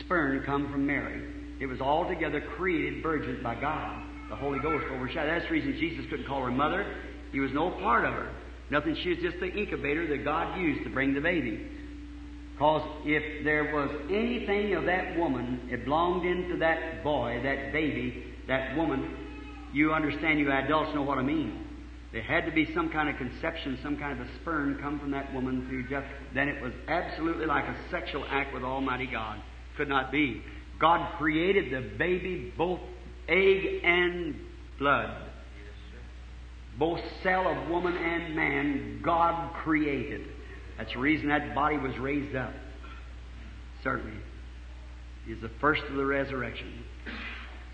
sperm come from Mary. It was altogether created virgin by God. The Holy Ghost overshadowed. That's the reason Jesus couldn't call her mother. He was no part of her. Nothing. She was just the incubator that God used to bring the baby. Because if there was anything of that woman, it belonged into that boy, that baby, that woman, you understand, you adults know what I mean. There had to be some kind of conception, some kind of a sperm come from that woman through just, then it was absolutely like a sexual act with Almighty God. Could not be. God created the baby both egg and blood. Both cell of woman and man, God created. That's the reason that body was raised up. Certainly. He's the first of the resurrection.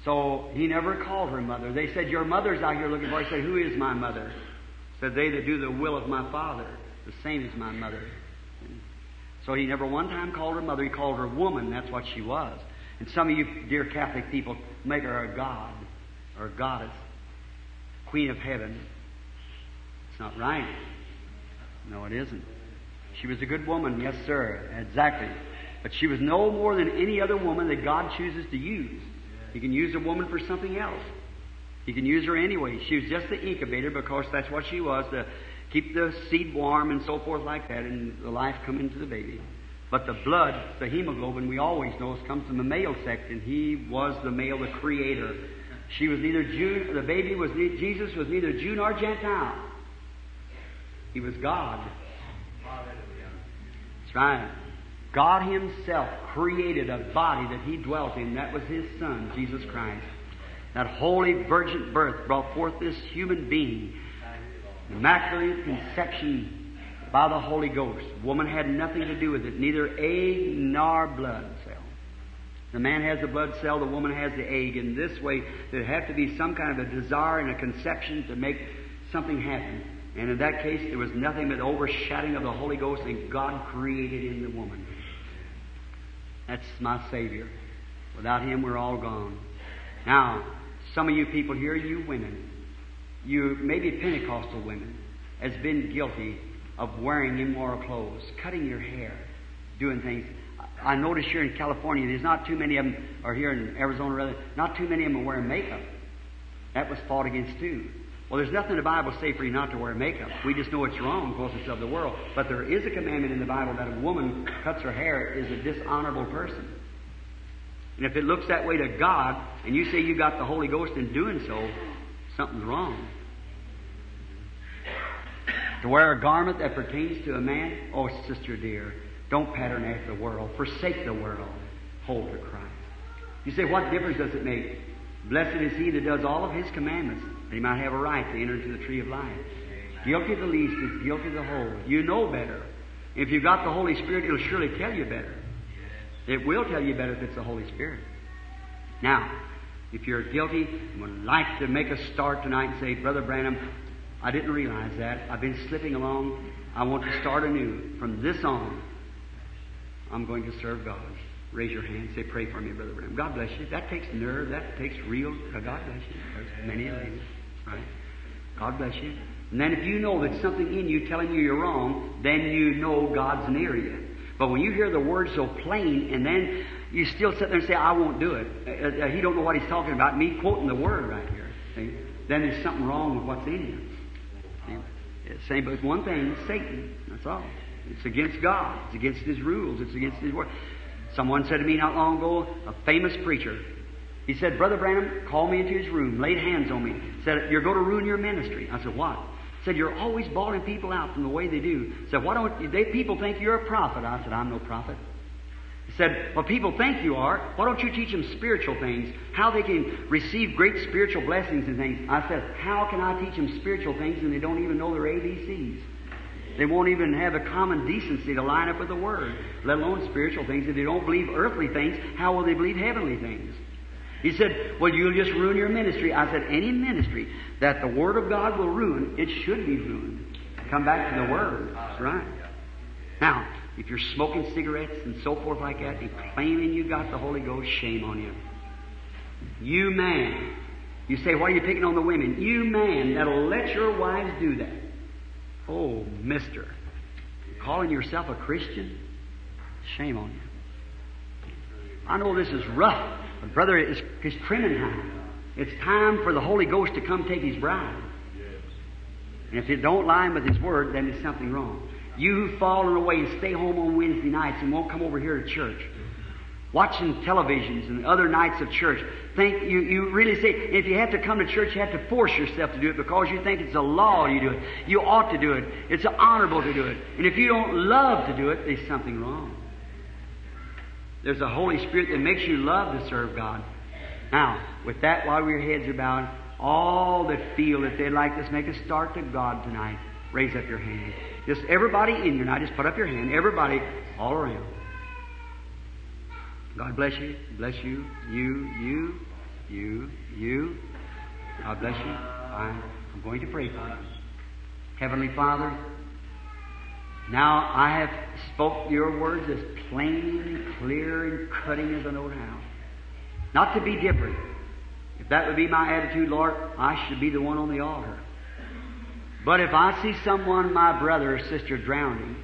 So he never called her mother. They said, Your mother's out here looking for her. He said, Who is my mother? Said, They that do the will of my Father, the same as my mother. So he never one time called her mother. He called her woman. That's what she was. And some of you, dear Catholic people, make her a god or a goddess, queen of heaven. It's not right. No, it isn't. She was a good woman, yes, sir, exactly. But she was no more than any other woman that God chooses to use. He can use a woman for something else. He can use her anyway. She was just the incubator because that's what she was to keep the seed warm and so forth like that, and the life come into the baby. But the blood, the hemoglobin, we always know, comes from the male sex, and he was the male, the creator. She was neither Jew, the baby was, Jesus was neither Jew nor Gentile. He was God. That's right. God Himself created a body that He dwelt in. That was His Son, Jesus Christ. That holy virgin birth brought forth this human being. Immaculate conception by the Holy Ghost. Woman had nothing to do with it, neither egg nor blood cell. The man has the blood cell, the woman has the egg. In this way, there'd have to be some kind of a desire and a conception to make something happen. And in that case, there was nothing but the overshadowing of the Holy Ghost, and God created in the woman. That's my Savior. Without Him, we're all gone. Now, some of you people here, you women, you maybe Pentecostal women, has been guilty of wearing immoral clothes, cutting your hair, doing things. I notice here in California, there's not too many of them, or here in Arizona rather, not too many of them are wearing makeup. That was fought against too. Well, there's nothing in the Bible say for you not to wear makeup. We just know it's wrong because it's of the world. But there is a commandment in the Bible that a woman cuts her hair is a dishonorable person. And if it looks that way to God, and you say you got the Holy Ghost in doing so, something's wrong. To wear a garment that pertains to a man, oh, sister dear, don't pattern after the world. Forsake the world. Hold to Christ. You say, what difference does it make? Blessed is he that does all of his commandments, that he might have a right to enter into the tree of life. Guilty the least is guilty the whole. You know better. If you've got the Holy Spirit, it'll surely tell you better. It will tell you better if it's the Holy Spirit. Now, if you're guilty and would like to make a start tonight and say, Brother Branham, I didn't realize that. I've been slipping along. I want to start anew. From this on, I'm going to serve God. Raise your hand. Say, pray for me, Brother Branham. God bless you. That takes nerve. That takes real. Uh, God bless you. There's many of you. Right? God bless you. And then if you know that something in you telling you you're wrong, then you know God's near you. But when you hear the word so plain and then you still sit there and say, I won't do it. Uh, uh, he don't know what he's talking about. Me quoting the word right here. See? Then there's something wrong with what's in you. It's same, but one thing, Satan. That's all. It's against God. It's against His rules. It's against His word. Someone said to me not long ago, a famous preacher, he said, Brother Branham called me into his room, laid hands on me, said, You're going to ruin your ministry. I said, What? Said, You're always bawling people out from the way they do. Said, Why don't they, people think you're a prophet? I said, I'm no prophet. Said, Well, people think you are. Why don't you teach them spiritual things? How they can receive great spiritual blessings and things. I said, How can I teach them spiritual things and they don't even know their ABCs? They won't even have the common decency to line up with the Word, let alone spiritual things. If they don't believe earthly things, how will they believe heavenly things? He said, Well, you'll just ruin your ministry. I said, Any ministry that the Word of God will ruin, it should be ruined. Come back to the Word. That's right. Now, if you're smoking cigarettes and so forth like that and claiming you got the Holy Ghost, shame on you. You man. You say, Why are you picking on the women? You man that'll let your wives do that. Oh, mister. Calling yourself a Christian? Shame on you. I know this is rough, but brother, it's, it's trimming time. It's time for the Holy Ghost to come take His bride. And if it don't line with His Word, then there's something wrong. You who've fallen away and stay home on Wednesday nights and won't come over here to church, watching televisions and other nights of church, think you, you really say, if you have to come to church, you have to force yourself to do it because you think it's a law you do it. You ought to do it. It's honorable to do it. And if you don't love to do it, there's something wrong. There's a Holy Spirit that makes you love to serve God. Now, with that, while your heads are bowed, all that feel that they'd like to make a start to God tonight, raise up your hand. Just everybody in here now, just put up your hand. Everybody all around. God bless you. Bless you. You, you, you, you. God bless you. I'm, I'm going to pray for you. Heavenly Father, now I have spoke your words as plain and clear and cutting as I know how. Not to be different. If that would be my attitude, Lord, I should be the one on the altar. But if I see someone, my brother or sister, drowning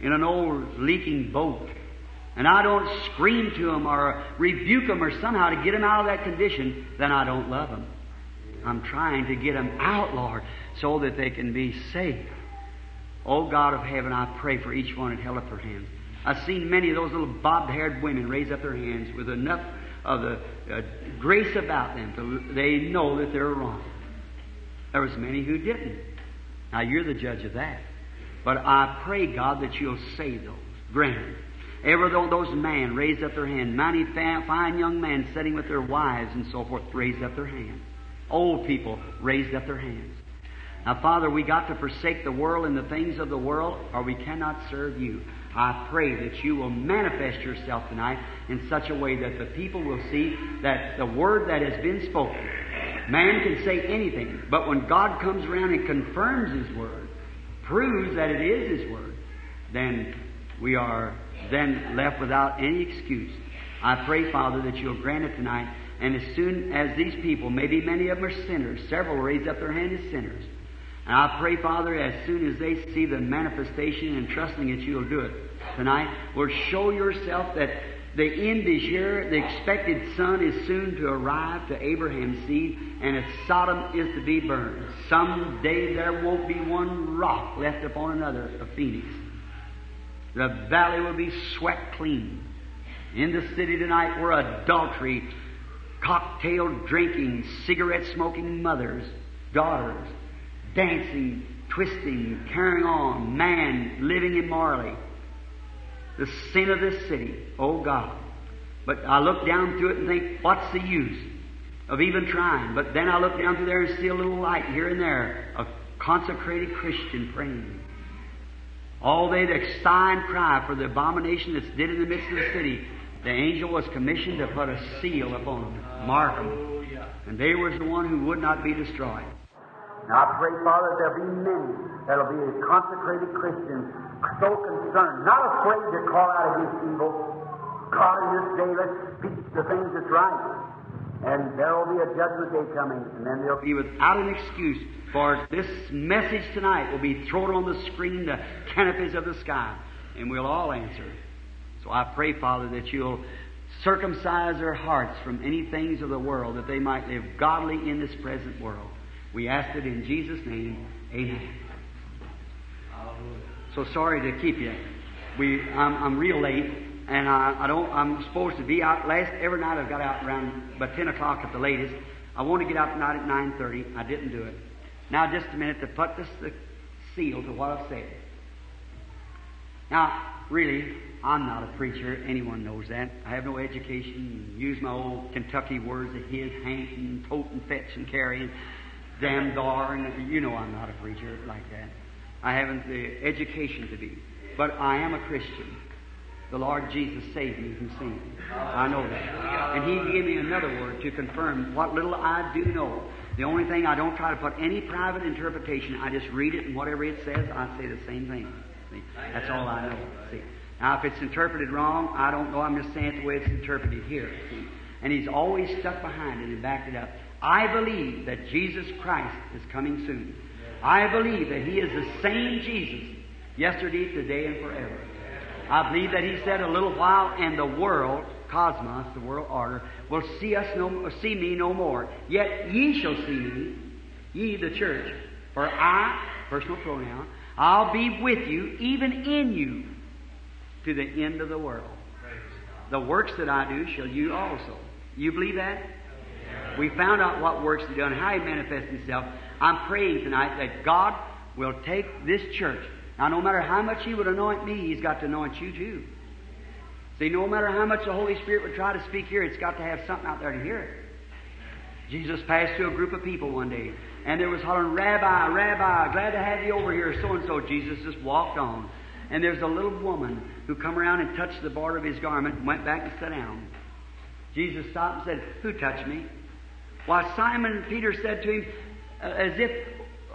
in an old leaking boat, and I don't scream to them or rebuke them or somehow to get them out of that condition, then I don't love them. I'm trying to get them out, Lord, so that they can be saved. Oh God of heaven, I pray for each one held up their hands. I've seen many of those little bobbed haired women raise up their hands with enough of the uh, grace about them to they know that they're wrong. There was many who didn't. Now you're the judge of that. But I pray, God, that you'll save those. Grant Ever though those men raised up their hand, many fine young men sitting with their wives and so forth raised up their hands. Old people raised up their hands. Now, Father, we got to forsake the world and the things of the world, or we cannot serve you. I pray that you will manifest yourself tonight in such a way that the people will see that the word that has been spoken, man can say anything, but when God comes around and confirms His word, proves that it is His word, then we are then left without any excuse. I pray, Father, that you'll grant it tonight. And as soon as these people, maybe many of them are sinners, several raise up their hand as sinners. And I pray, Father, as soon as they see the manifestation and trusting that you'll do it tonight, Lord, show yourself that the end is here, the expected son is soon to arrive to Abraham's seed, and as Sodom is to be burned, someday there won't be one rock left upon another of Phoenix. The valley will be swept clean. In the city tonight were adultery, cocktail drinking, cigarette smoking mothers, daughters, dancing, twisting, carrying on, man living immorally. The sin of this city, oh God. But I look down through it and think, what's the use of even trying? But then I look down through there and see a little light here and there, a consecrated Christian praying. All they that sigh and cry for the abomination that's did in the midst of the city, the angel was commissioned to put a seal upon them, mark them. And they was the one who would not be destroyed. Now I pray, Father, there'll be many that'll be a consecrated Christians, so concerned, not afraid to call out against evil. God, in this day, let's speak the things that's right. And there will be a judgment day coming, and then they'll be without an excuse for this message tonight will be thrown on the screen, the canopies of the sky, and we'll all answer. So I pray, Father, that you'll circumcise their hearts from any things of the world that they might live godly in this present world. We ask it in Jesus' name. Amen. So sorry to keep you. We, I'm, I'm real late, and I, I don't. I'm supposed to be out last every night. I've got out around about 10 o'clock at the latest. I want to get out tonight at 9:30. I didn't do it. Now, just a minute to put this the seal to what I've said. Now, really, I'm not a preacher. Anyone knows that. I have no education. Use my old Kentucky words of his, hank, and tote, and fetch, and carry, and damn dar, and you know I'm not a preacher like that. I haven't the education to be. But I am a Christian. The Lord Jesus saved me from sin. I know that. And He gave me another word to confirm what little I do know. The only thing, I don't try to put any private interpretation. I just read it, and whatever it says, I say the same thing. See? That's all I know. See? Now, if it's interpreted wrong, I don't know. I'm just saying it the way it's interpreted here. See? And He's always stuck behind it and backed it up. I believe that Jesus Christ is coming soon. I believe that He is the same Jesus yesterday, today, and forever. I believe that He said a little while, and the world, cosmos, the world order, will see us no, see me no more. Yet ye shall see me, ye the church. For I, personal pronoun, I'll be with you, even in you, to the end of the world. The works that I do shall you also. You believe that? We found out what works He done, how He manifests Himself. I'm praying tonight that God will take this church. Now, no matter how much He would anoint me, He's got to anoint you too. See, no matter how much the Holy Spirit would try to speak here, it's got to have something out there to hear it. Jesus passed through a group of people one day, and there was hollering, Rabbi, Rabbi, glad to have you over here, so and so. Jesus just walked on. And there's a little woman who come around and touched the border of his garment and went back and sat down. Jesus stopped and said, Who touched me? Why, Simon Peter said to him, as if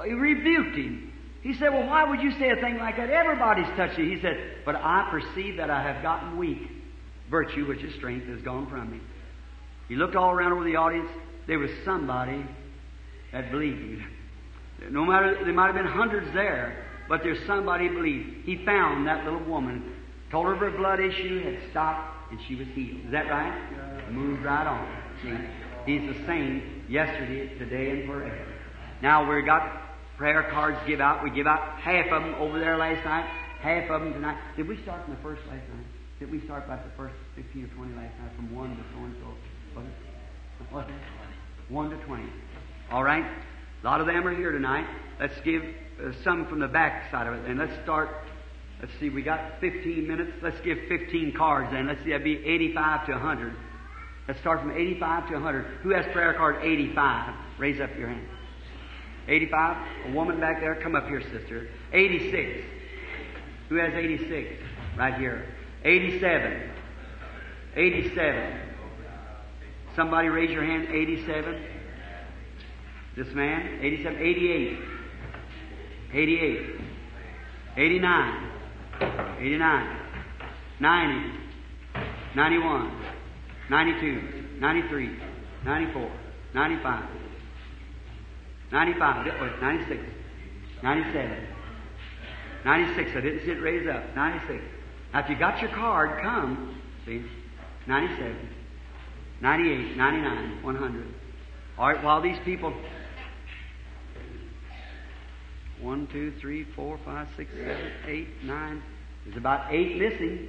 he rebuked him. He said, Well, why would you say a thing like that? Everybody's touched you. He said, But I perceive that I have gotten weak. Virtue, which is strength, has gone from me. He looked all around over the audience. There was somebody that believed. No matter, there might have been hundreds there, but there's somebody believed. He found that little woman, told her her blood issue had stopped, and she was healed. Is that right? Moved right on. See, he's the same yesterday, today, and forever. Now we've got prayer cards give out. We give out half of them over there last night, half of them tonight. Did we start from the first last night? Did we start about the first 15 or 20 last night from 1 to so and so? Was it? Was it? 1 to 20. All right? A lot of them are here tonight. Let's give uh, some from the back side of it. And let's start. Let's see, we got 15 minutes. Let's give 15 cards then. Let's see, that'd be 85 to 100. Let's start from 85 to 100. Who has prayer card 85? Raise up your hand. 85? A woman back there? Come up here, sister. 86. Who has 86? Right here. 87. 87. Somebody raise your hand. 87. This man. 87. 88. 88. 89. 89. 90. 91. 92. 93. 94. 95. 95. Wait, 96. 97. 96. I didn't see it raise up. 96. Now, if you got your card, come. See? 97. 98. 99. 100. All right, while these people. One, two, three, four, five, six, seven, eight, nine. There's about eight missing.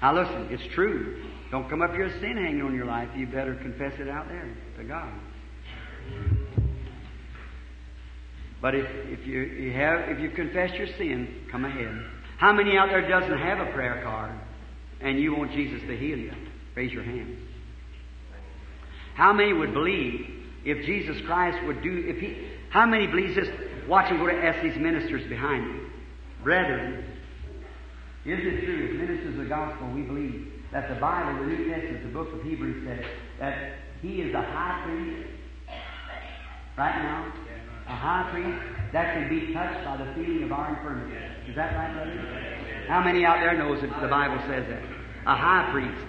Now listen, it's true. Don't come up here with sin hanging on your life. You better confess it out there to God. But if, if you, you have if you confess your sin, come ahead. How many out there doesn't have a prayer card and you want Jesus to heal you? Raise your hand. How many would believe if Jesus Christ would do if he how many believes this? Watch him go to ask these ministers behind you. Brethren, is it true, as ministers of the gospel, we believe that the Bible, the New Testament, the book of Hebrews says that he is a high priest right now? A high priest that can be touched by the feeling of our infirmity. Is that right, brother? How many out there knows that the Bible says that? A high priest.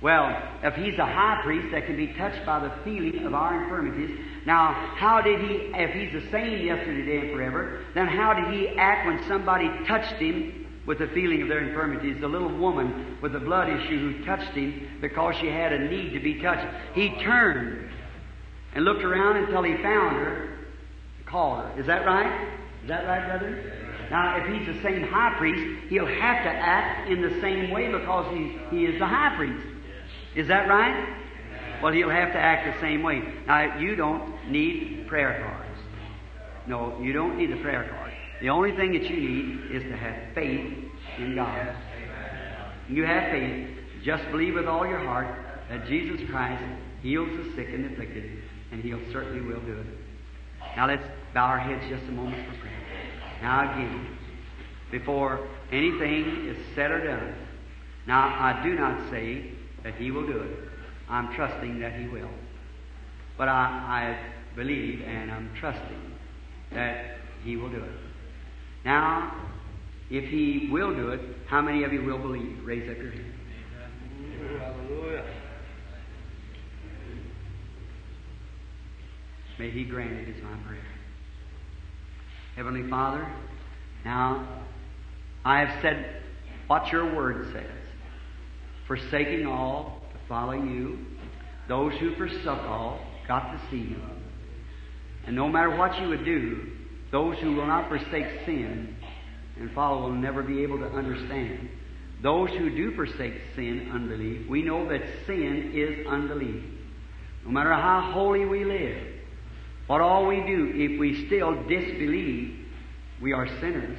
Well, if he's a high priest that can be touched by the feeling of our infirmities, now how did he, if he's the same yesterday, today, and forever, then how did he act when somebody touched him with the feeling of their infirmities. The little woman with the blood issue who touched him because she had a need to be touched. He turned and looked around until he found her called her. Is that right? Is that right, brother? Now, if he's the same high priest, he'll have to act in the same way because he, he is the high priest. Is that right? Well, he'll have to act the same way. Now, you don't need prayer cards. No, you don't need a prayer card. The only thing that you need is to have faith in God. You have faith. Just believe with all your heart that Jesus Christ heals the sick and afflicted, and He'll certainly will do it. Now let's bow our heads just a moment for prayer. Now again, before anything is said or done, now I do not say that He will do it. I'm trusting that He will. But I, I believe and I'm trusting that He will do it. Now, if He will do it, how many of you will believe? Raise up your hand. Hallelujah. May He grant it is my prayer. Heavenly Father, now I have said what your word says. Forsaking all to follow you, those who forsook all got to see you. And no matter what you would do, those who will not forsake sin and follow will never be able to understand. Those who do forsake sin, unbelief, we know that sin is unbelief. No matter how holy we live, what all we do, if we still disbelieve, we are sinners.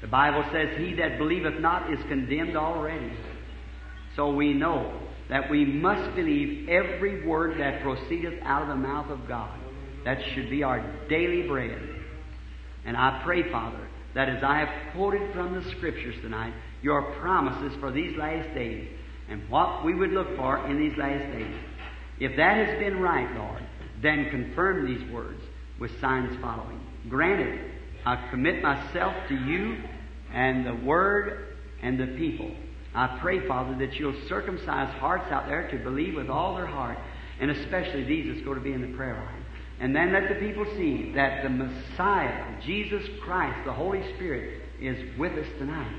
The Bible says, He that believeth not is condemned already. So we know that we must believe every word that proceedeth out of the mouth of God. That should be our daily bread. And I pray, Father, that as I have quoted from the Scriptures tonight, your promises for these last days and what we would look for in these last days. If that has been right, Lord, then confirm these words with signs following. Granted, I commit myself to you and the Word and the people. I pray, Father, that you'll circumcise hearts out there to believe with all their heart, and especially these that's going to be in the prayer line. And then let the people see that the Messiah, Jesus Christ, the Holy Spirit, is with us tonight.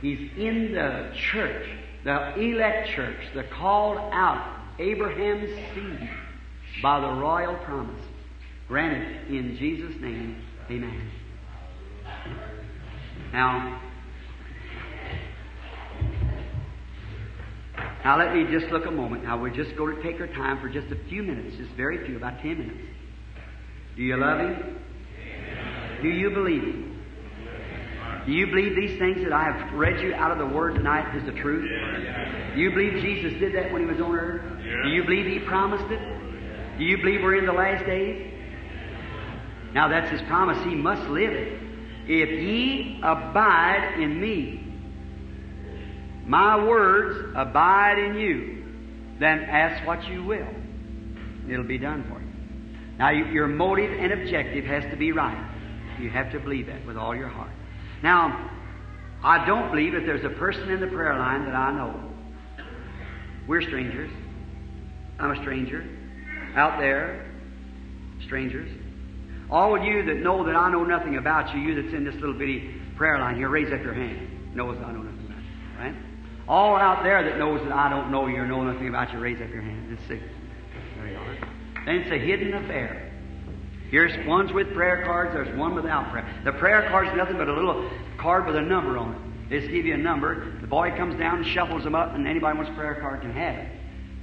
He's in the church, the elect church, the called out, Abraham's seed, by the royal promise. Granted in Jesus' name, amen. Now, now let me just look a moment. Now we're just going to take our time for just a few minutes, just very few, about ten minutes. Do you love Him? Do you believe Him? Do you believe these things that I have read you out of the Word tonight is the truth? Do you believe Jesus did that when He was on earth? Do you believe He promised it? Do you believe we're in the last days? Now that's His promise. He must live it. If ye abide in me, my words abide in you, then ask what you will. It'll be done for you. Now, your motive and objective has to be right. You have to believe that with all your heart. Now, I don't believe that there's a person in the prayer line that I know. We're strangers. I'm a stranger. Out there, strangers. All of you that know that I know nothing about you, you that's in this little bitty prayer line here, raise up your hand. Knows I know nothing about you. Right? All out there that knows that I don't know you or know nothing about you, raise up your hand. It's six. There you are. Then it's a hidden affair. Here's one's with prayer cards, there's one without prayer. The prayer card's nothing but a little card with a number on it. They just give you a number. The boy comes down and shuffles them up, and anybody wants a prayer card can have it.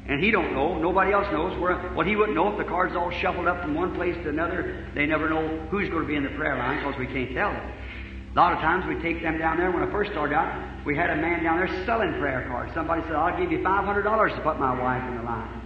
And he don't know, nobody else knows where, well, he wouldn't know if the card's all shuffled up from one place to another. They never know who's going to be in the prayer line because we can't tell them. A lot of times we take them down there. When I first started out, we had a man down there selling prayer cards. Somebody said, I'll give you $500 to put my wife in the line.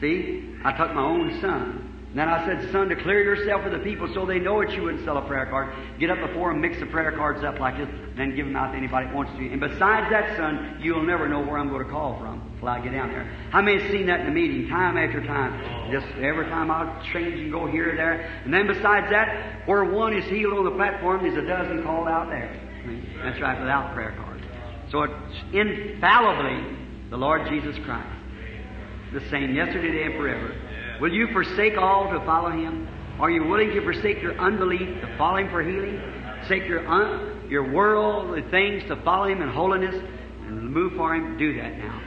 See? I took my own son. And then I said, Son, declare yourself for the people so they know that you wouldn't sell a prayer card. Get up before them, mix the prayer cards up like this, and then give them out to anybody that wants to. And besides that, son, you'll never know where I'm going to call from I get down there. How many have seen that in the meeting, time after time? Just every time I'll change and go here or there. And then besides that, where one is healed on the platform, there's a dozen called out there. That's right, without prayer cards. So it's infallibly the Lord Jesus Christ. The same yesterday, today, and forever. Will you forsake all to follow Him? Are you willing to forsake your unbelief to follow Him for healing? Forsake your un- your worldly things to follow Him in holiness and move for Him, do that now.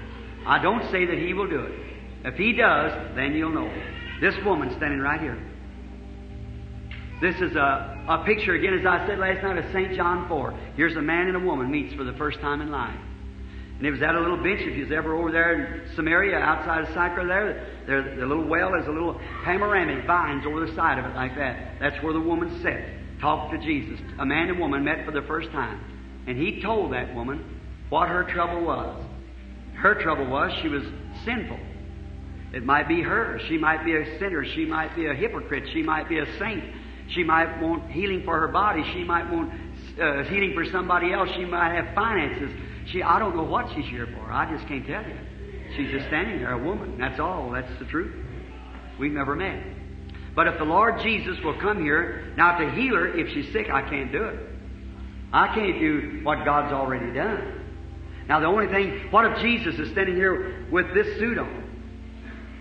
I don't say that He will do it. If He does, then you'll know. This woman standing right here. This is a, a picture, again, as I said last night, of St. John 4. Here's a man and a woman meets for the first time in life. And it was at a little bench. If you was ever over there in Samaria, outside of Sychar there, there, the little well is a little panoramic vines over the side of it like that. That's where the woman sat, talked to Jesus. A man and woman met for the first time. And he told that woman what her trouble was. Her trouble was she was sinful. It might be her. She might be a sinner. She might be a hypocrite. She might be a saint. She might want healing for her body. She might want uh, healing for somebody else. She might have finances. She, I don't know what she's here for. I just can't tell you. She's just standing there, a woman. That's all. That's the truth. We've never met. But if the Lord Jesus will come here, now to heal her, if she's sick, I can't do it. I can't do what God's already done. Now the only thing, what if Jesus is standing here with this suit on?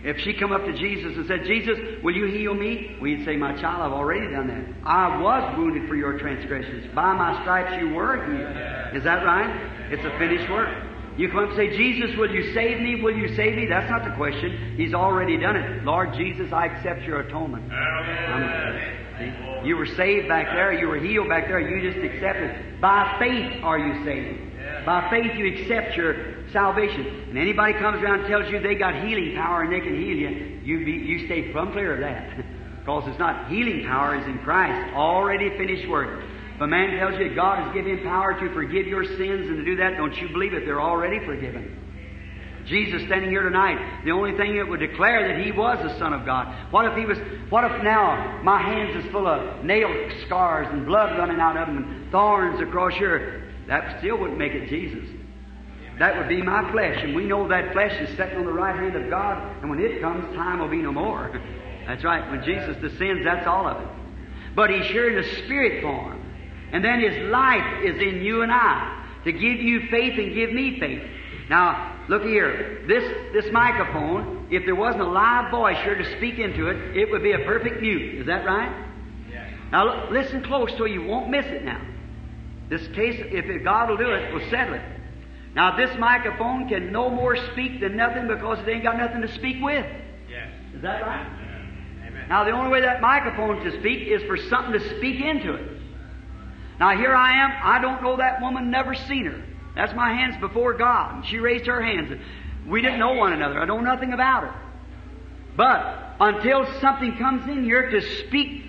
If she come up to Jesus and said, Jesus, will you heal me? We'd say, my child, I've already done that. I was wounded for your transgressions. By my stripes you were healed. Is that right? It's a finished work. You come up and say, Jesus, will you save me? Will you save me? That's not the question. He's already done it. Lord Jesus, I accept your atonement. Um, you were saved back there. You were healed back there. You just accepted. By faith are you saved. By faith you accept your salvation. And anybody comes around and tells you they got healing power and they can heal you, you, be, you stay from clear of that. because it's not healing power is in Christ. Already finished work. If a man tells you God has given him power to forgive your sins and to do that, don't you believe it? They're already forgiven. Jesus standing here tonight, the only thing that would declare that he was the Son of God. What if he was, what if now my hands is full of nail scars and blood running out of them and thorns across your, that still wouldn't make it Jesus. That would be my flesh, and we know that flesh is sitting on the right hand of God, and when it comes, time will be no more. That's right. When Jesus descends, that's all of it. But he's here in a spirit form. And then his life is in you and I to give you faith and give me faith. Now, look here. This, this microphone, if there wasn't a live voice here to speak into it, it would be a perfect mute. Is that right? Yes. Now, l- listen close so you won't miss it now. This case, if God will do it, will settle it. Now, this microphone can no more speak than nothing because it ain't got nothing to speak with. Yes. Is that right? Amen. Now, the only way that microphone to speak is for something to speak into it. Now, here I am. I don't know that woman, never seen her. That's my hands before God. And she raised her hands. We didn't know one another. I know nothing about her. But until something comes in here to speak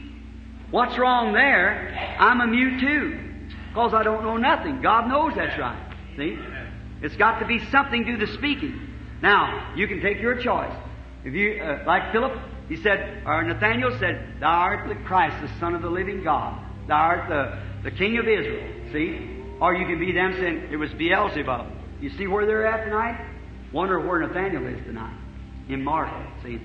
what's wrong there, I'm a mute too. Because I don't know nothing. God knows that's right. See? It's got to be something to the speaking. Now, you can take your choice. If you, uh, like Philip, he said, or Nathaniel said, Thou art the Christ, the Son of the living God. Thou art the, the King of Israel. See? Or you can be them saying, It was Beelzebub. You see where they're at tonight? Wonder where Nathaniel is tonight. In Mark. See?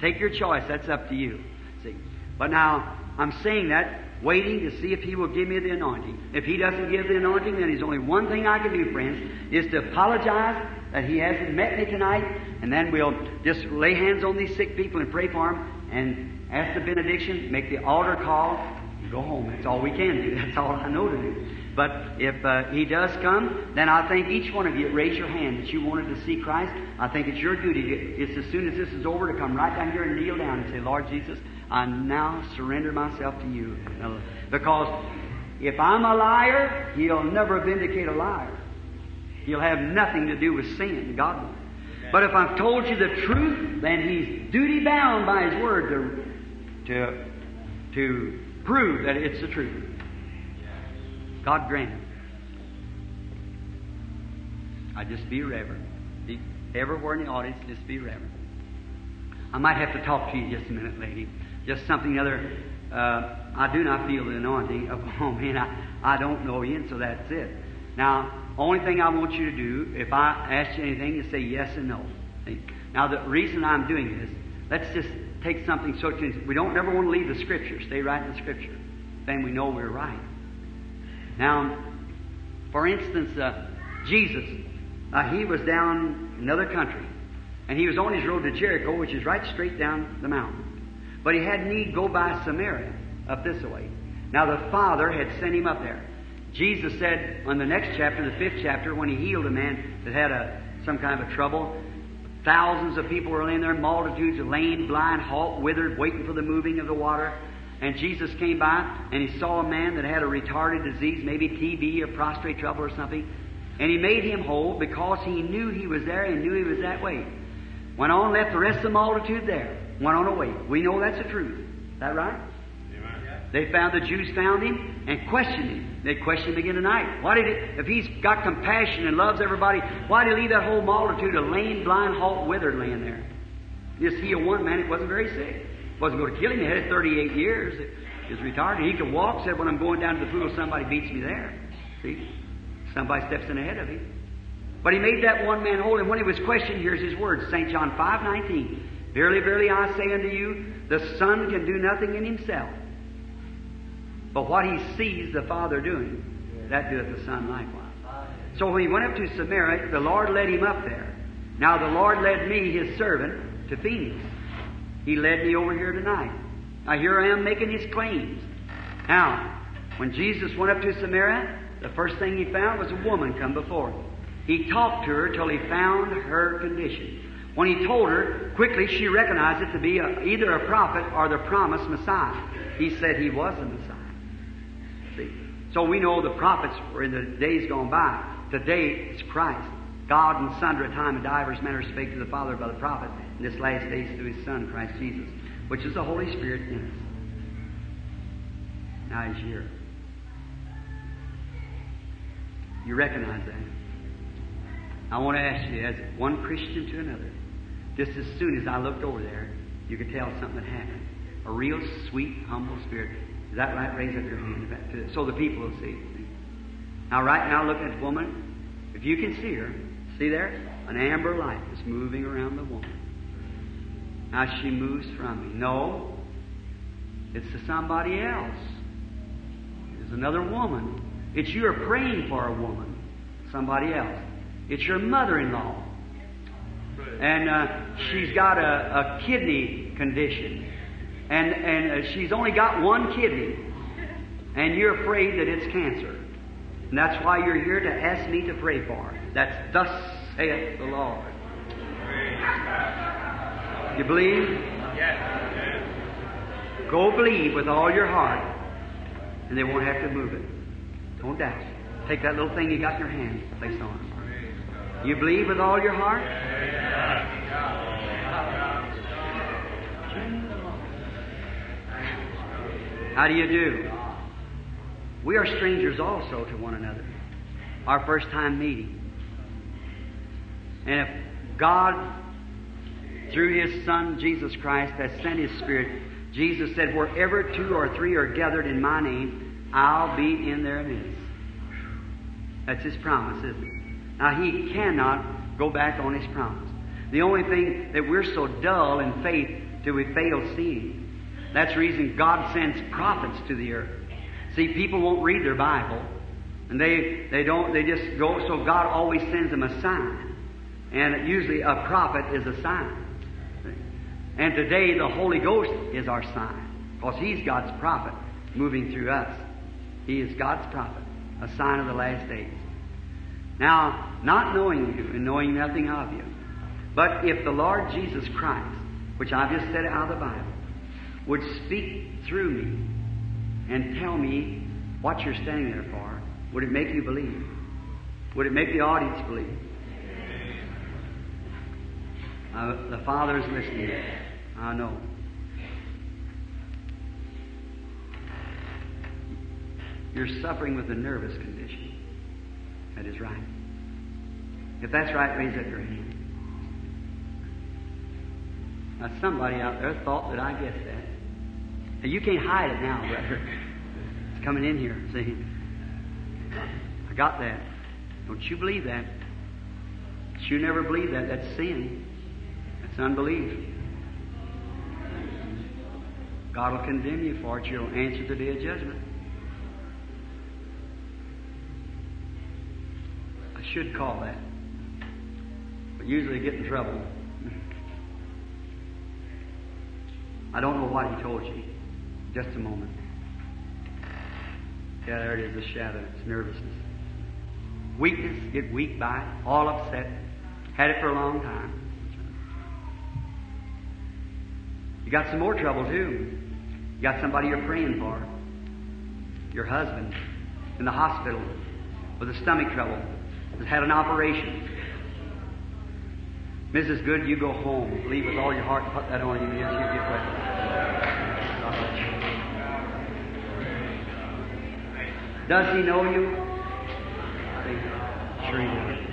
Take your choice. That's up to you. See? But now, I'm saying that waiting to see if He will give me the anointing. If He doesn't give the anointing, then there's only one thing I can do, friends, is to apologize that He hasn't met me tonight, and then we'll just lay hands on these sick people and pray for them, and ask the benediction, make the altar call, and go home. That's all we can do. That's all I know to do. But if uh, He does come, then I think each one of you raise your hand that you wanted to see Christ. I think it's your duty. It's as soon as this is over to come right down here and kneel down and say, Lord Jesus, I now surrender myself to you. Because if I'm a liar, He'll never vindicate a liar. He'll have nothing to do with sin. God. But if I've told you the truth, then He's duty bound by His word to, to, to prove that it's the truth. God grant it. I just be reverent. Be everywhere in the audience, just be reverent. I might have to talk to you just a minute, lady. Just something other. Uh, I do not feel the anointing upon me, and I, I don't know you, and so that's it. Now, only thing I want you to do, if I ask you anything, is say yes and no. Now, the reason I'm doing this, let's just take something so we don't never want to leave the Scripture. Stay right in the Scripture. Then we know we're right. Now, for instance, uh, Jesus, uh, he was down another country, and he was on his road to Jericho, which is right straight down the mountain. But he had need go by Samaria, up this way. Now, the Father had sent him up there. Jesus said on the next chapter, the fifth chapter, when he healed a man that had a, some kind of a trouble, thousands of people were in there, multitudes of lame, blind, halt, withered, waiting for the moving of the water. And Jesus came by and he saw a man that had a retarded disease, maybe TB or prostrate trouble or something. And he made him whole because he knew he was there and knew he was that way. Went on, left the rest of the multitude there. Went on away. We know that's the truth. Is that right? They found the Jews found him and questioned him. They questioned him again tonight. Why did it, if he's got compassion and loves everybody, why did he leave that whole multitude of lame, blind, halt, withered laying there? Just heal one man, it wasn't very sick. Wasn't going to kill him. He had it 38 years. He was retarded. He could walk. Said, when I'm going down to the pool, somebody beats me there. See? Somebody steps in ahead of him. But he made that one man whole. And when he was questioned, here's his words. St. John 5.19. Verily, verily, I say unto you, the Son can do nothing in himself. But what he sees the Father doing, that doeth the Son likewise. So when he went up to Samaria, the Lord led him up there. Now the Lord led me, his servant, to Phoenix. He led me over here tonight. Now here I am making his claims. Now, when Jesus went up to Samaria, the first thing he found was a woman come before him. He talked to her till he found her condition. When he told her, quickly she recognized it to be a, either a prophet or the promised Messiah. He said he was the Messiah. See? So we know the prophets were in the days gone by. Today it's Christ. God in sundry time and divers manners spake to the Father by the prophet in this last days through his Son, Christ Jesus, which is the Holy Spirit in us. Now he's here. You recognize that? I want to ask you, as one Christian to another, just as soon as I looked over there, you could tell something had happened. A real sweet, humble spirit. Is that right? Raise up your hand so the people will see. Now, right now, look at the woman. If you can see her, see there? An amber light is moving around the woman. Now she moves from me. No, it's to somebody else. It's another woman. It's you are praying for a woman, somebody else. It's your mother-in-law, and uh, she's got a, a kidney condition, and and uh, she's only got one kidney, and you're afraid that it's cancer, and that's why you're here to ask me to pray for her. That's thus saith the Lord. You believe? Yes. Go believe with all your heart, and they won't have to move it. Don't doubt. Take that little thing you got in your hand, place on. You believe with all your heart? How do you do? We are strangers also to one another. Our first time meeting. And if God, through His Son Jesus Christ, has sent His Spirit, Jesus said, Wherever two or three are gathered in my name, I'll be in their midst. That's His promise, isn't it? Now, He cannot go back on His promise. The only thing that we're so dull in faith till we fail seeing. That's the reason God sends prophets to the earth. See, people won't read their Bible, and they, they don't, they just go, so God always sends them a sign. And usually a prophet is a sign. And today the Holy Ghost is our sign, because He's God's prophet moving through us. He is God's prophet, a sign of the last days. Now, not knowing you and knowing nothing of you, but if the Lord Jesus Christ, which I've just said out of the Bible, would speak through me and tell me what you're standing there for, would it make you believe? Would it make the audience believe? Uh, the Father's listening. I know. You're suffering with a nervous condition. That is right. If that's right, raise up your hand. Now, somebody out there thought that I guessed that. And you can't hide it now, brother. It's coming in here. See? I got that. Don't you believe that? You never believe that. That's sin. That's unbelief. God will condemn you for it. You'll answer the day of judgment. I should call that. But usually get in trouble. I don't know what he told you. Just a moment. Yeah, there it is, the shadow. It's nervousness. Weakness, get weak by it, all upset. Had it for a long time. You got some more trouble too. You got somebody you're praying for. Your husband in the hospital with a stomach trouble. Has had an operation. Mrs. Good, you go home. Believe with all your heart. And put that on you. Yes, you get. Does he know you? Sure he does.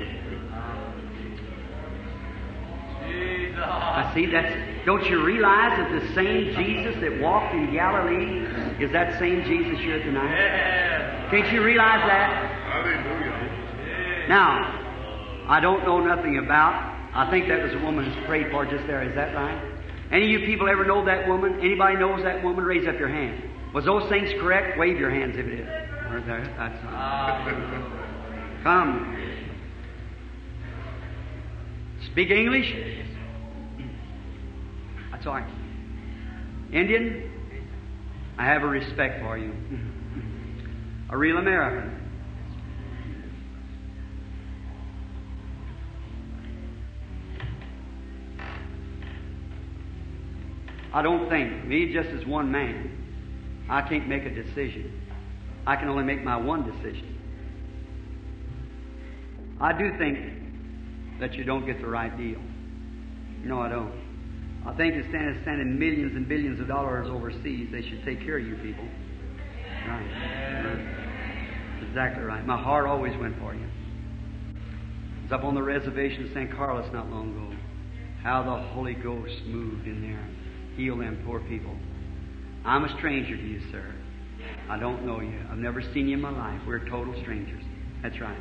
I see that's. Don't you realize that the same Jesus that walked in Galilee is that same Jesus here tonight? Can't you realize that? Now, I don't know nothing about. I think that was a woman who's prayed for just there. Is that right? Any of you people ever know that woman? Anybody knows that woman? Raise up your hand. Was those things correct? Wave your hands if it is. Right there. That's right. Come. Speak English? That's all right. Indian? I have a respect for you. A real American. I don't think, me just as one man, I can't make a decision. I can only make my one decision. I do think that you don't get the right deal. No, I don't. I think instead of sending millions and billions of dollars overseas, they should take care of you people. Right. right. Exactly right. My heart always went for you. I was up on the reservation of St. Carlos not long ago. How the Holy Ghost moved in there. Heal them poor people. I'm a stranger to you, sir. I don't know you. I've never seen you in my life. We're total strangers. That's right.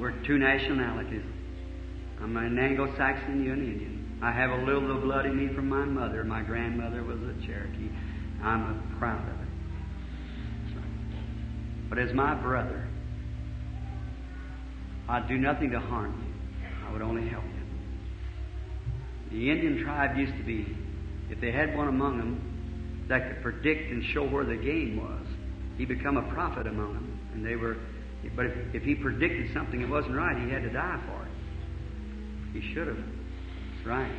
We're two nationalities. I'm an Anglo-Saxon, you're an Indian. I have a little of blood in me from my mother. My grandmother was a Cherokee. I'm proud of it. But as my brother, I'd do nothing to harm you. I would only help you. The Indian tribe used to be, if they had one among them that could predict and show where the game was, he become a prophet among them. And they were, but if, if he predicted something that wasn't right, he had to die for it. He should have. That's right.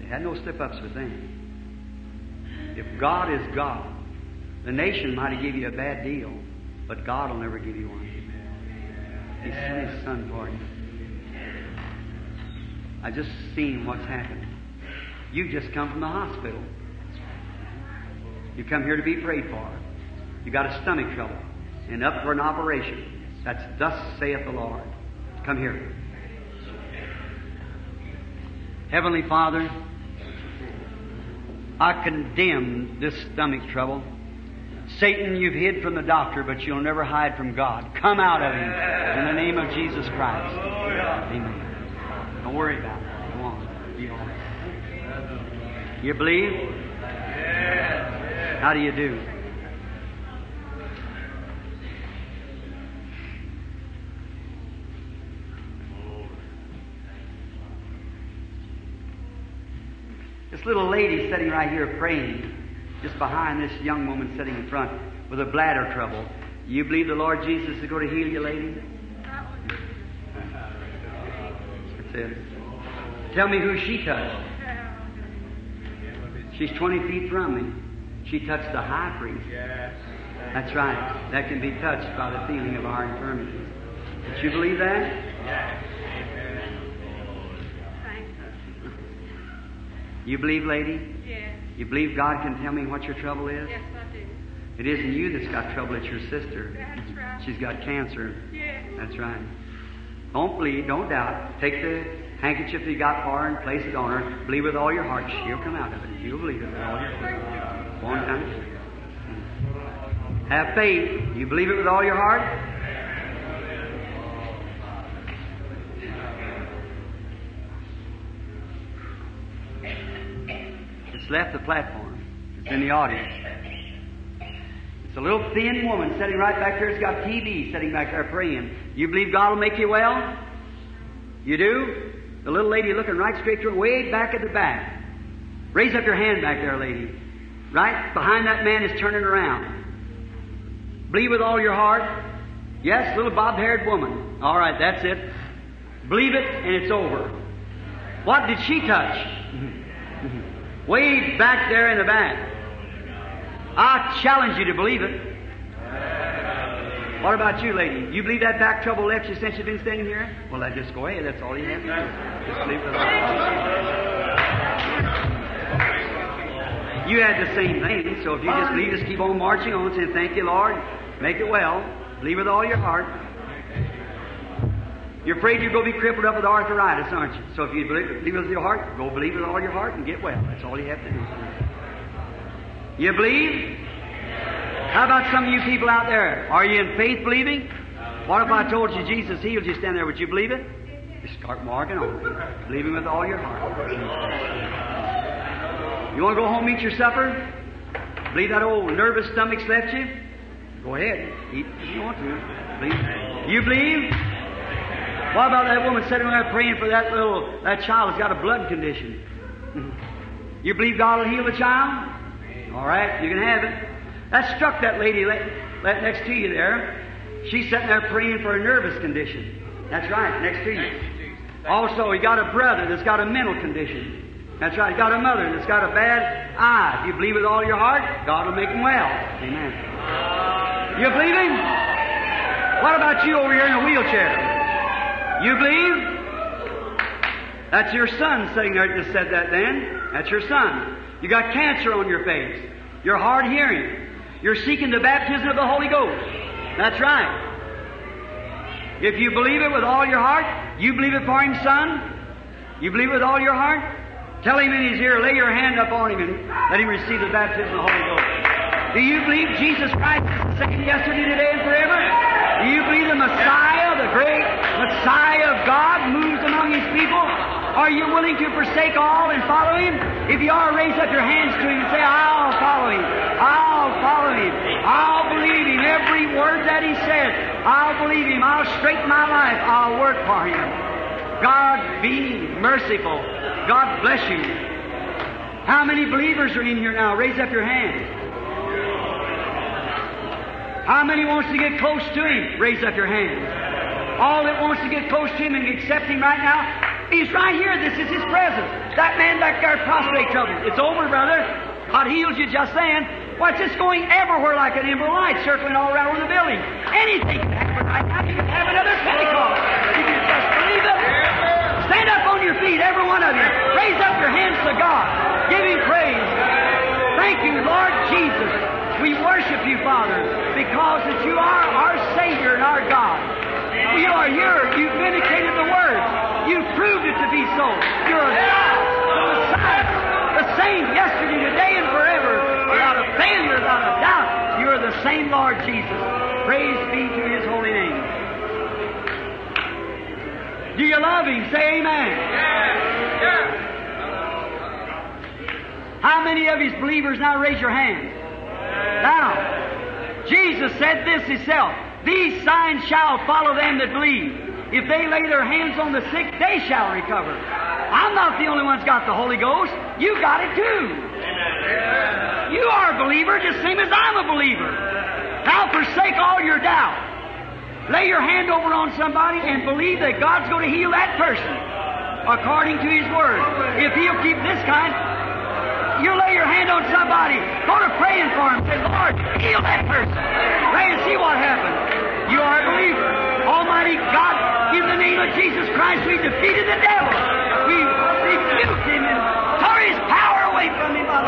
They had no slip ups with them. If God is God, the nation might have give you a bad deal, but God will never give you one. He sent His Son for you. I just seen what's happened. You've just come from the hospital. You come here to be prayed for. You got a stomach trouble and up for an operation. That's thus saith the Lord. Come here. Heavenly Father, I condemn this stomach trouble. Satan, you've hid from the doctor, but you'll never hide from God. Come out of him in the name of Jesus Christ. Amen. Don't worry about it. Go on. Right. You believe? How do you do? This little lady sitting right here praying just behind this young woman sitting in front with a bladder trouble. You believe the Lord Jesus is going to heal you, lady? Tell me who she touched. She's 20 feet from me. She touched the high priest. That's right. That can be touched by the feeling of our infirmities. Did you believe that? Yes. You believe, lady? Yes. You believe God can tell me what your trouble is? Yes, I do. It isn't you that's got trouble, it's your sister. That's right. She's got cancer. Yes. That's right. Don't bleed, don't doubt. Take the handkerchief you got for her and place it on her. Believe with all your heart. She'll come out of it. You'll believe it with all your heart. Go on. Have faith. You believe it with all your heart? It's left the platform. It's in the audience. It's a little thin woman sitting right back there. It's got TB sitting back there praying. You believe God will make you well? You do? The little lady looking right straight her, way back at the back. Raise up your hand back there, lady. Right behind that man is turning around. Believe with all your heart. Yes, little bob haired woman. All right, that's it. Believe it, and it's over. What did she touch? Way back there in the back. I challenge you to believe it. What about you, lady? You believe that back trouble left you since you've been standing here? Well, then just go ahead. That's all you have to do. Just believe it. You had the same thing, so if you just believe, just keep on marching on, saying, Thank you, Lord. Make it well. Believe with all your heart. You're afraid you're going to be crippled up with arthritis, aren't you? So if you believe, believe with your heart, go believe with all your heart and get well. That's all you have to do. You believe? How about some of you people out there? Are you in faith believing? What if I told you Jesus healed you stand there? Would you believe it? You start marking on it. Believing with all your heart. You want to go home eat your supper? Believe that old nervous stomach's left you? Go ahead. Eat if you want to. Believe. You believe? What about that woman sitting there praying for that little that child that's got a blood condition? You believe God will heal the child? All right, you can have it. That struck that lady next to you there. She's sitting there praying for a nervous condition. That's right, next to you. Also, you got a brother that's got a mental condition. That's right. You got a mother that's got a bad eye. If you believe with all your heart, God will make them well. Amen. You believe Him? What about you over here in a wheelchair? You believe? That's your son sitting there that just said that then. That's your son. You got cancer on your face. You're hard hearing. You're seeking the baptism of the Holy Ghost. That's right. If you believe it with all your heart, you believe it for him, son. You believe it with all your heart. Tell him in his ear, lay your hand up on him and let him receive the baptism of the Holy Ghost. Do you believe Jesus Christ is the same yesterday, today, and forever? Do you believe the Messiah, the great Messiah of God, moves among his people? Are you willing to forsake all and follow him? If you are, raise up your hands to him and say, I'll follow him. I'll follow him. I'll believe him. Every word that he says, I'll believe him. I'll straighten my life. I'll work for him. God be merciful. God bless you. How many believers are in here now? Raise up your hand. How many wants to get close to him? Raise up your hand. All that wants to get close to him and accept him right now, he's right here. This is his presence. That man back there, prostrate trouble. It's over, brother. God heals you just then. What's this going everywhere like an emerald light circling all around the building? Anything can happen right now. You can have another Pentecost. You can just believe it. Stand up on your feet, every one of you. Raise up your hands to God. Give Him praise. Thank you, Lord Jesus. We worship you, Father, because that you are our Savior and our God. You are here. You've vindicated the Word. You've proved it to be so. You're a the Messiah, the same yesterday, today, and forever. Without a failure, without a doubt, you're the same Lord Jesus. Praise be to His holy name. Do you love Him? Say Amen. How many of His believers now raise your hand? Now, Jesus said this Himself These signs shall follow them that believe. If they lay their hands on the sick, they shall recover. I'm not the only one that's got the Holy Ghost. You got it too. You are a believer just same as I'm a believer. Now forsake all your doubt. Lay your hand over on somebody and believe that God's going to heal that person according to His Word. If He'll keep this kind, you lay your hand on somebody, go to praying for him, say, Lord, heal that person. Pray and see what happens. You are a believer. Almighty God, in the name of Jesus Christ, we defeated the devil. We rebuked him and tore his power away from him by